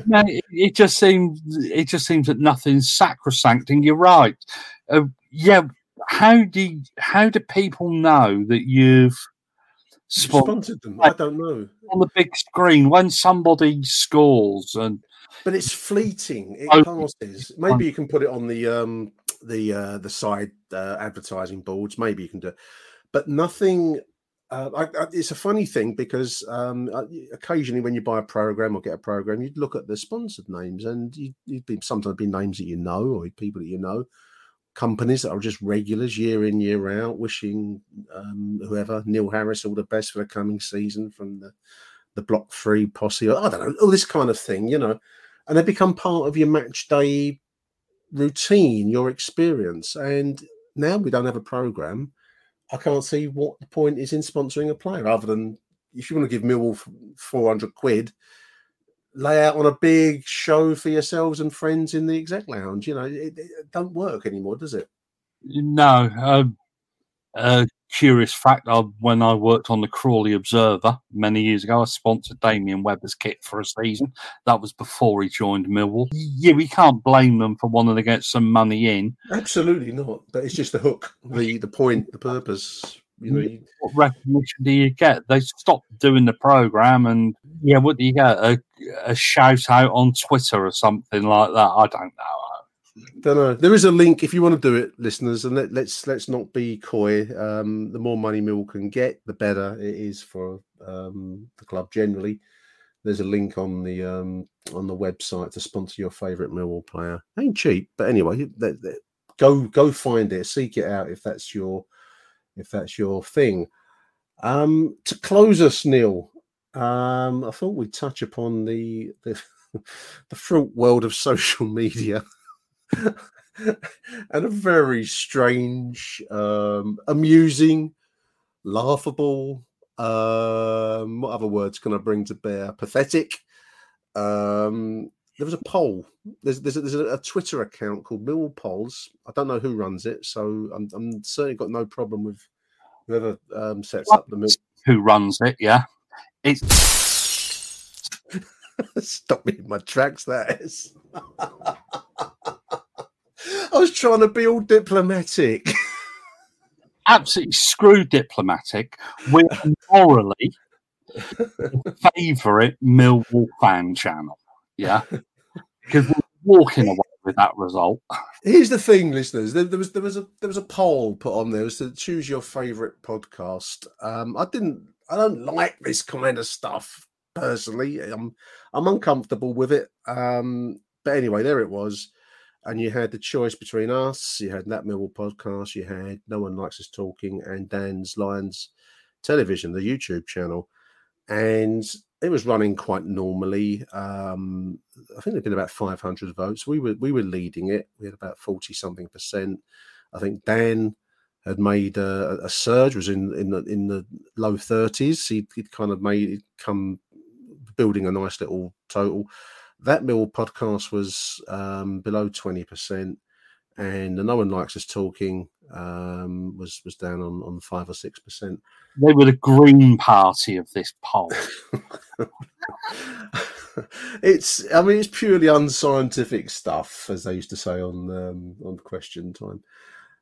no, it, it just seems it just seems that nothing's sacrosanct, and you're right. Uh, yeah, how do how do people know that you've sponsored Sponsored them. I don't know. on the big screen when somebody scores and But it's fleeting. It Oh. passes. Maybe you can put it on the um the uh the side uh, advertising boards. Maybe you can do, it. but nothing. Uh, I, I, it's a funny thing because um, uh, occasionally when you buy a program or get a program, you'd look at the sponsored names, and you, you'd be sometimes be names that you know or people that you know, companies that are just regulars year in year out, wishing um, whoever Neil Harris all the best for the coming season from the the block three posse. Or, I don't know all this kind of thing, you know and they become part of your match day routine, your experience. And now we don't have a program. I can't see what the point is in sponsoring a player other than if you want to give Millwall 400 quid, lay out on a big show for yourselves and friends in the exec lounge. You know, it, it don't work anymore, does it? No. Um, a curious fact: I, when I worked on the Crawley Observer many years ago, I sponsored Damian Webber's kit for a season. That was before he joined Millwall. Yeah, we can't blame them for wanting to get some money in. Absolutely not. But it's just the hook, the the point, the purpose. You know, you, What recognition do you get? They stopped doing the program, and yeah, what do you get? A, a shout out on Twitter or something like that? I don't know. don't know. There is a link if you want to do it, listeners, and let, let's let's not be coy. Um, the more money Mill can get, the better it is for um, the club generally. There's a link on the um, on the website to sponsor your favourite Millwall player. Ain't cheap, but anyway, go go find it, seek it out if that's your if that's your thing. Um, to close us, Neil, um, I thought we'd touch upon the the, the fruit world of social media and a very strange, um, amusing, laughable. Um, what other words can I bring to bear? Pathetic. Um, there was a poll. There's there's a, there's a, Twitter account called Millwall Polls. I don't know who runs it, so I'm, I'm certainly got no problem with whoever um, sets up the. Mill- Who runs it? Yeah, it's Stop me in my tracks. That is. I was trying to be all diplomatic. absolutely screw diplomatic. We're morally favourite Millwall fan channel. Yeah, because we're walking away with that result. Here's the thing, listeners. There, there was there was a there was a poll put on there was to choose your favorite podcast. Um, I didn't. I don't like this kind of stuff personally. I'm I'm uncomfortable with it. Um, but anyway, there it was. And you had the choice between us. You had that Millwall podcast. You had No One Likes Us Talking and Dan's Lions Television, the YouTube channel. And it was running quite normally. Um, I think there'd been about 500 votes. We were we were leading it. We had about 40 something percent. I think Dan had made a, a surge. Was in in the in the low 30s. He'd, he'd kind of made come building a nice little total. That Mill podcast was um, below 20 percent, and the No One Likes Us Talking um, was was down on on five or six percent. They were the green party of this poll. it's I mean it's purely unscientific stuff, as they used to say on um, on Question Time,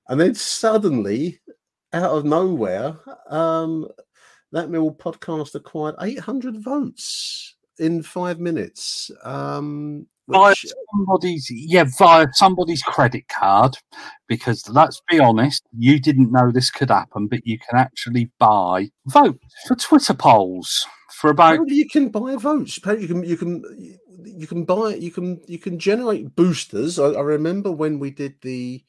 and then suddenly, out of nowhere, um, that Mill podcast acquired 800 votes in five minutes. Um, which, somebody's yeah via somebody's credit card because let's be honest you didn't know this could happen but you can actually buy votes for twitter polls for about you can buy votes. You can you can you can buy you can you can generate boosters. I, I remember when we did the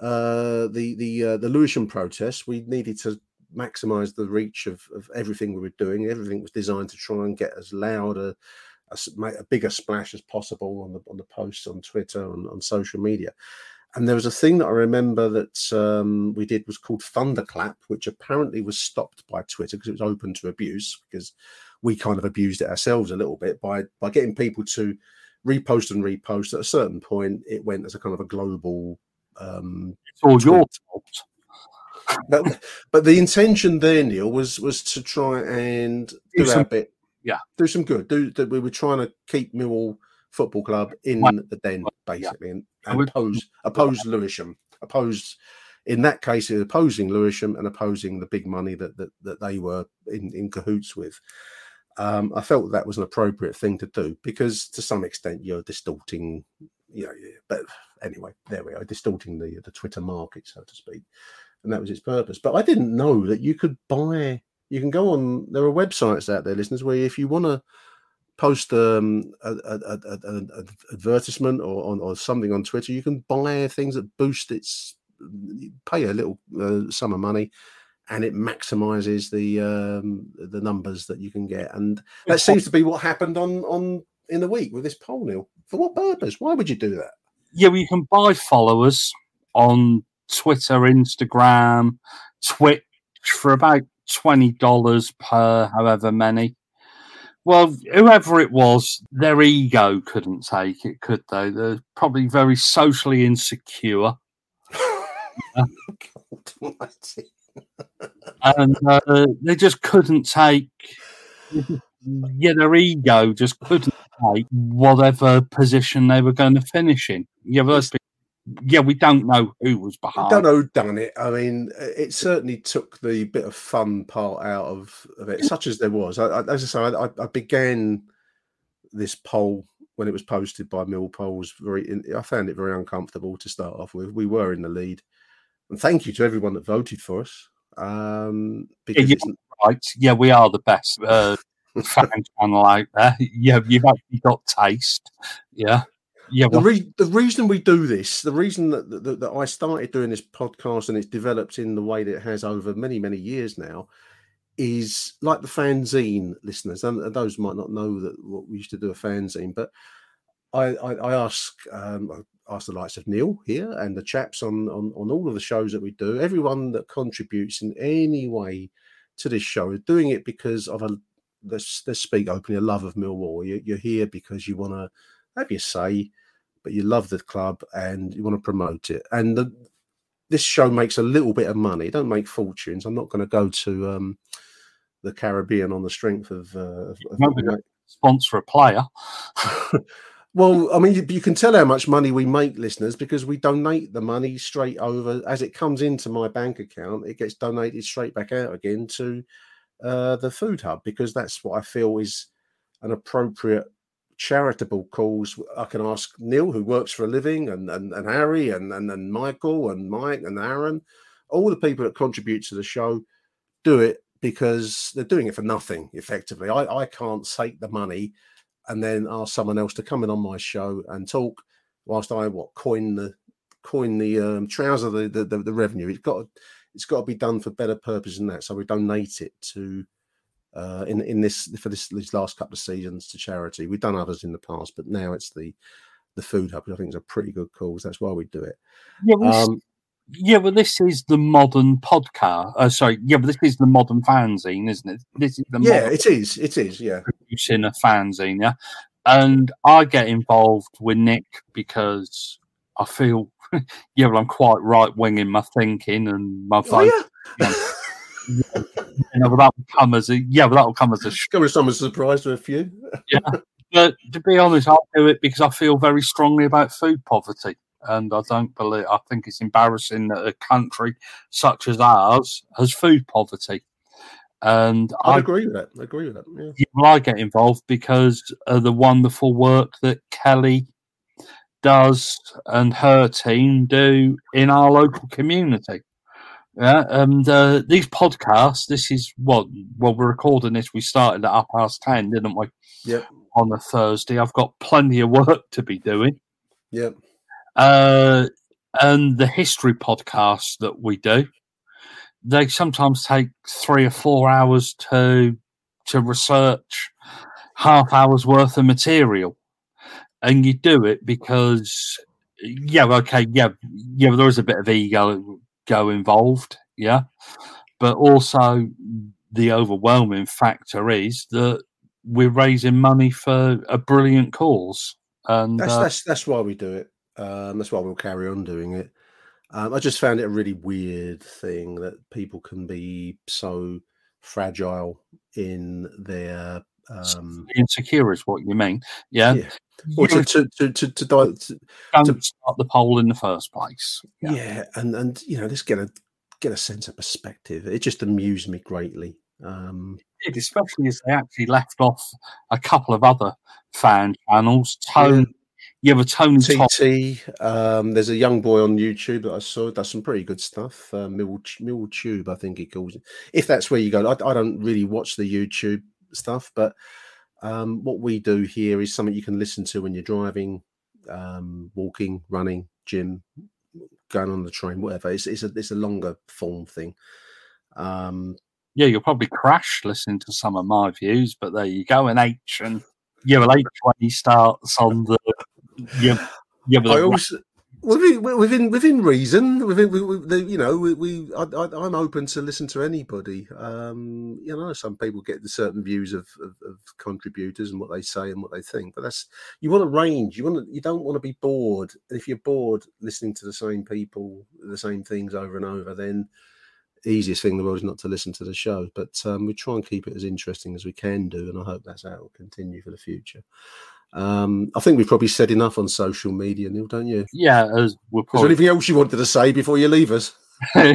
uh the the uh, the Lewisham protest, we needed to maximize the reach of, of everything we were doing. Everything was designed to try and get as loud a, a, make a bigger splash as possible on the on the posts on Twitter and on social media. And there was a thing that I remember that um, we did was called Thunderclap, which apparently was stopped by Twitter because it was open to abuse because we kind of abused it ourselves a little bit by by getting people to repost and repost. At a certain point, it went as a kind of a global. Um, It's all your fault. but, but the intention there, Neil, was was to try and do, Do our bit. Yeah. do some good. Do that. We were trying to keep Millwall Football Club in Well, the den, well, yeah. basically, and, and would- oppose oppose Lewisham. oppose in that case, opposing Lewisham and opposing the big money that that, that they were in, in cahoots with. Um, I felt that was an appropriate thing to do because, to some extent, you're distorting. You know, yeah, but anyway, there we are, distorting the the Twitter market, so to speak, and that was its purpose. But I didn't know that you could buy. You can go on. There are websites out there, listeners, where if you want to post um, an advertisement or on or something on Twitter, you can buy things that boost its. Pay a little uh, sum of money, and it maximizes the um, the numbers that you can get. And that seems to be what happened on on in the week with this poll, Neil. For what purpose? Why would you do that? Yeah, well, you can buy followers on Twitter, Instagram, Twitch for about twenty dollars per however many. Well, whoever it was, their ego couldn't take it, could they? They're probably very socially insecure, and uh, they just couldn't take. Yeah, their ego just couldn't take whatever position they were going to finish in. Yeah, be- yeah, we don't know who was behind. don't know who done it. I mean, it certainly took the bit of fun part out of, of it, such as there was. I, I, as I say, I, I began this poll when it was posted by Mill Polls. Very, I found it very uncomfortable to start off with. We were in the lead, and thank you to everyone that voted for us. Um, because it's, right. Yeah, we are the best uh, fan channel out there. Yeah, you've actually got taste. Yeah, yeah. the, re- the reason we do this, the reason that, that, that I started doing this podcast and it's developed in the way that it has over many, many years now, is like the fanzine listeners. And those might not know that what we used to do a fanzine, but I, I, I ask um, I ask the likes of Neil here and the chaps on, on on all of the shows that we do, everyone that contributes in any way to this show is doing it because of a let's let's speak openly a love of Millwall. You, you're here because you want to have your say, but you love the club and you want to promote it. And the, this show makes a little bit of money. It don't make fortunes. I'm not going to go to um, the Caribbean on the strength of. Uh, of, sponsor a player. well, I mean, you, you can tell how much money we make, listeners, because we donate the money straight over as it comes into my bank account. It gets donated straight back out again to uh, the food hub because that's what I feel is an appropriate charitable cause. I can ask Neil, who works for a living, and and, and Harry, and, and and Michael, and Mike, and Aaron, all the people that contribute to the show, do it because they're doing it for nothing. Effectively, I I can't take the money and then ask someone else to come in on my show and talk whilst I what coin the coin the um, trouser the, the the the revenue. It's got it's got to be done for better purpose than that. So we donate it to uh, in in this for this these last couple of seasons to charity. We've done others in the past, but now it's the the food hub, which I think is a pretty good cause. That's why we do it. Yeah, well, this- Um, yeah, well, this is the modern podcast. Uh, sorry, yeah, but this is the modern fanzine, isn't it? This is the yeah, it is. It is. Yeah. producing a fanzine, yeah. And I get involved with Nick because I feel, yeah, well, I'm quite right wing in my thinking and my vote. Oh, yeah. you know, but that will come as a yeah, but that will come as a Come as someone's surprised to a few. yeah, But to be honest, I'll do it because I feel very strongly about food poverty. And I don't believe, I think it's embarrassing that a country such as ours has food poverty. And I I, agree with that. I agree with that. Yeah. yeah, well, I get involved because of the wonderful work that Kelly does and her team do in our local community. Yeah, and uh, these podcasts, this is what, well, we're recording this. We started at half past 10, didn't we? Yep. on a Thursday. I've got plenty of work to be doing. Yep. Uh, and the history podcasts that we do, they sometimes take three or four hours to to research half hour's worth of material, and you do it because yeah, okay, yeah, yeah, there is a bit of ego go involved, yeah, but also the overwhelming factor is that we're raising money for a brilliant cause, and That's uh, that's that's why we do it. Um, that's why we'll carry on doing it. Um, I just found it a really weird thing that people can be so fragile in their um, insecure is what you mean, yeah. yeah. Or to, to, to, to, to, to Don't start the poll in the first place. yeah. and and you know, just get a get a sense of perspective. It just amused me greatly. Um, did, especially as they actually left off a couple of other fan channels. Tone, yeah, but Tony Top, TT. Um, there's a young boy on YouTube that I saw does some pretty good stuff. Uh, Mill Mill Tube, I think he calls it. If that's where you go, I, I don't really watch the YouTube stuff, but um, what we do here is something you can listen to when you're driving, um, walking, running, gym, going on the train, whatever. It's it's a it's a longer form thing. Um, yeah, you'll probably crash listening to some of my views, but there you go. And H and yeah, well, H when he starts on the yeah, yeah, I also within within within reason within we, we, you know we, we I, I'm open to listen to anybody. Um, you know, some people get the certain views of, of, of contributors and what they say and what they think, but that's you want a range. You want to, you don't want to be bored. And if you're bored listening to the same people, the same things over and over, then the easiest thing in the world is not to listen to the show. But um, we try and keep it as interesting as we can do, and I hope that's how it will continue for the future. Um, I think we've probably said enough on social media, Neil, don't you? yeah, as we're Is there anything else you wanted to say before you leave us? yeah,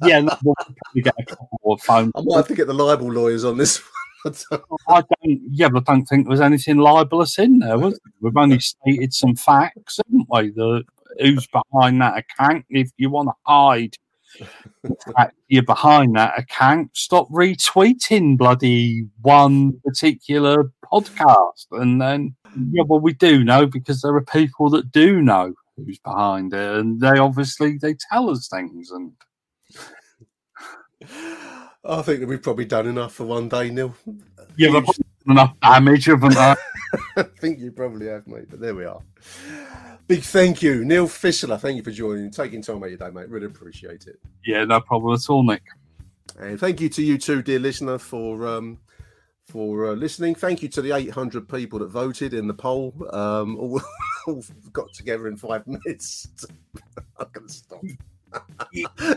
we'll get a couple more phone. I might have to get the libel lawyers on this. one. I don't, yeah, but I don't think there was anything libelous in there. Was there? We've only stated some facts, haven't we? The who's behind that account. If you want to hide you're behind that account, stop retweeting bloody one particular podcast. And then, yeah, well, we do know because there are people that do know who's behind it, and they obviously they tell us things. And I think that we've probably done enough for one day, Neil. yeah, done enough damage, haven't? I think you probably have, mate. But there we are. Big thank you, Neil Fissler. Thank you for joining, taking time out of your day, mate. Really appreciate it. yeah, no problem at all, Nick. And thank you to you too, dear listener, for um, for uh, listening. Thank you to the 800 people that voted in the poll. Um, all, all got together in five minutes. I'm going to stop.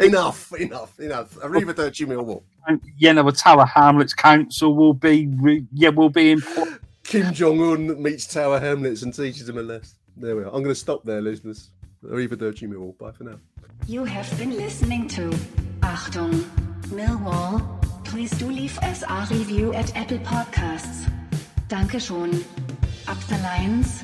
enough, enough, enough. Millwall. And, yeah, no, Tower Hamlets Council will be, re- yeah, will be in. Kim Jong Un meets Tower Hamlets and teaches him a lesson. There we are. I'm going to stop there, listeners. Arrivederci Millwall. Bye for now. You have been listening to Achtung, Millwall. Please do leave us a review at Apple Podcasts. Danke schon. Up the Lions.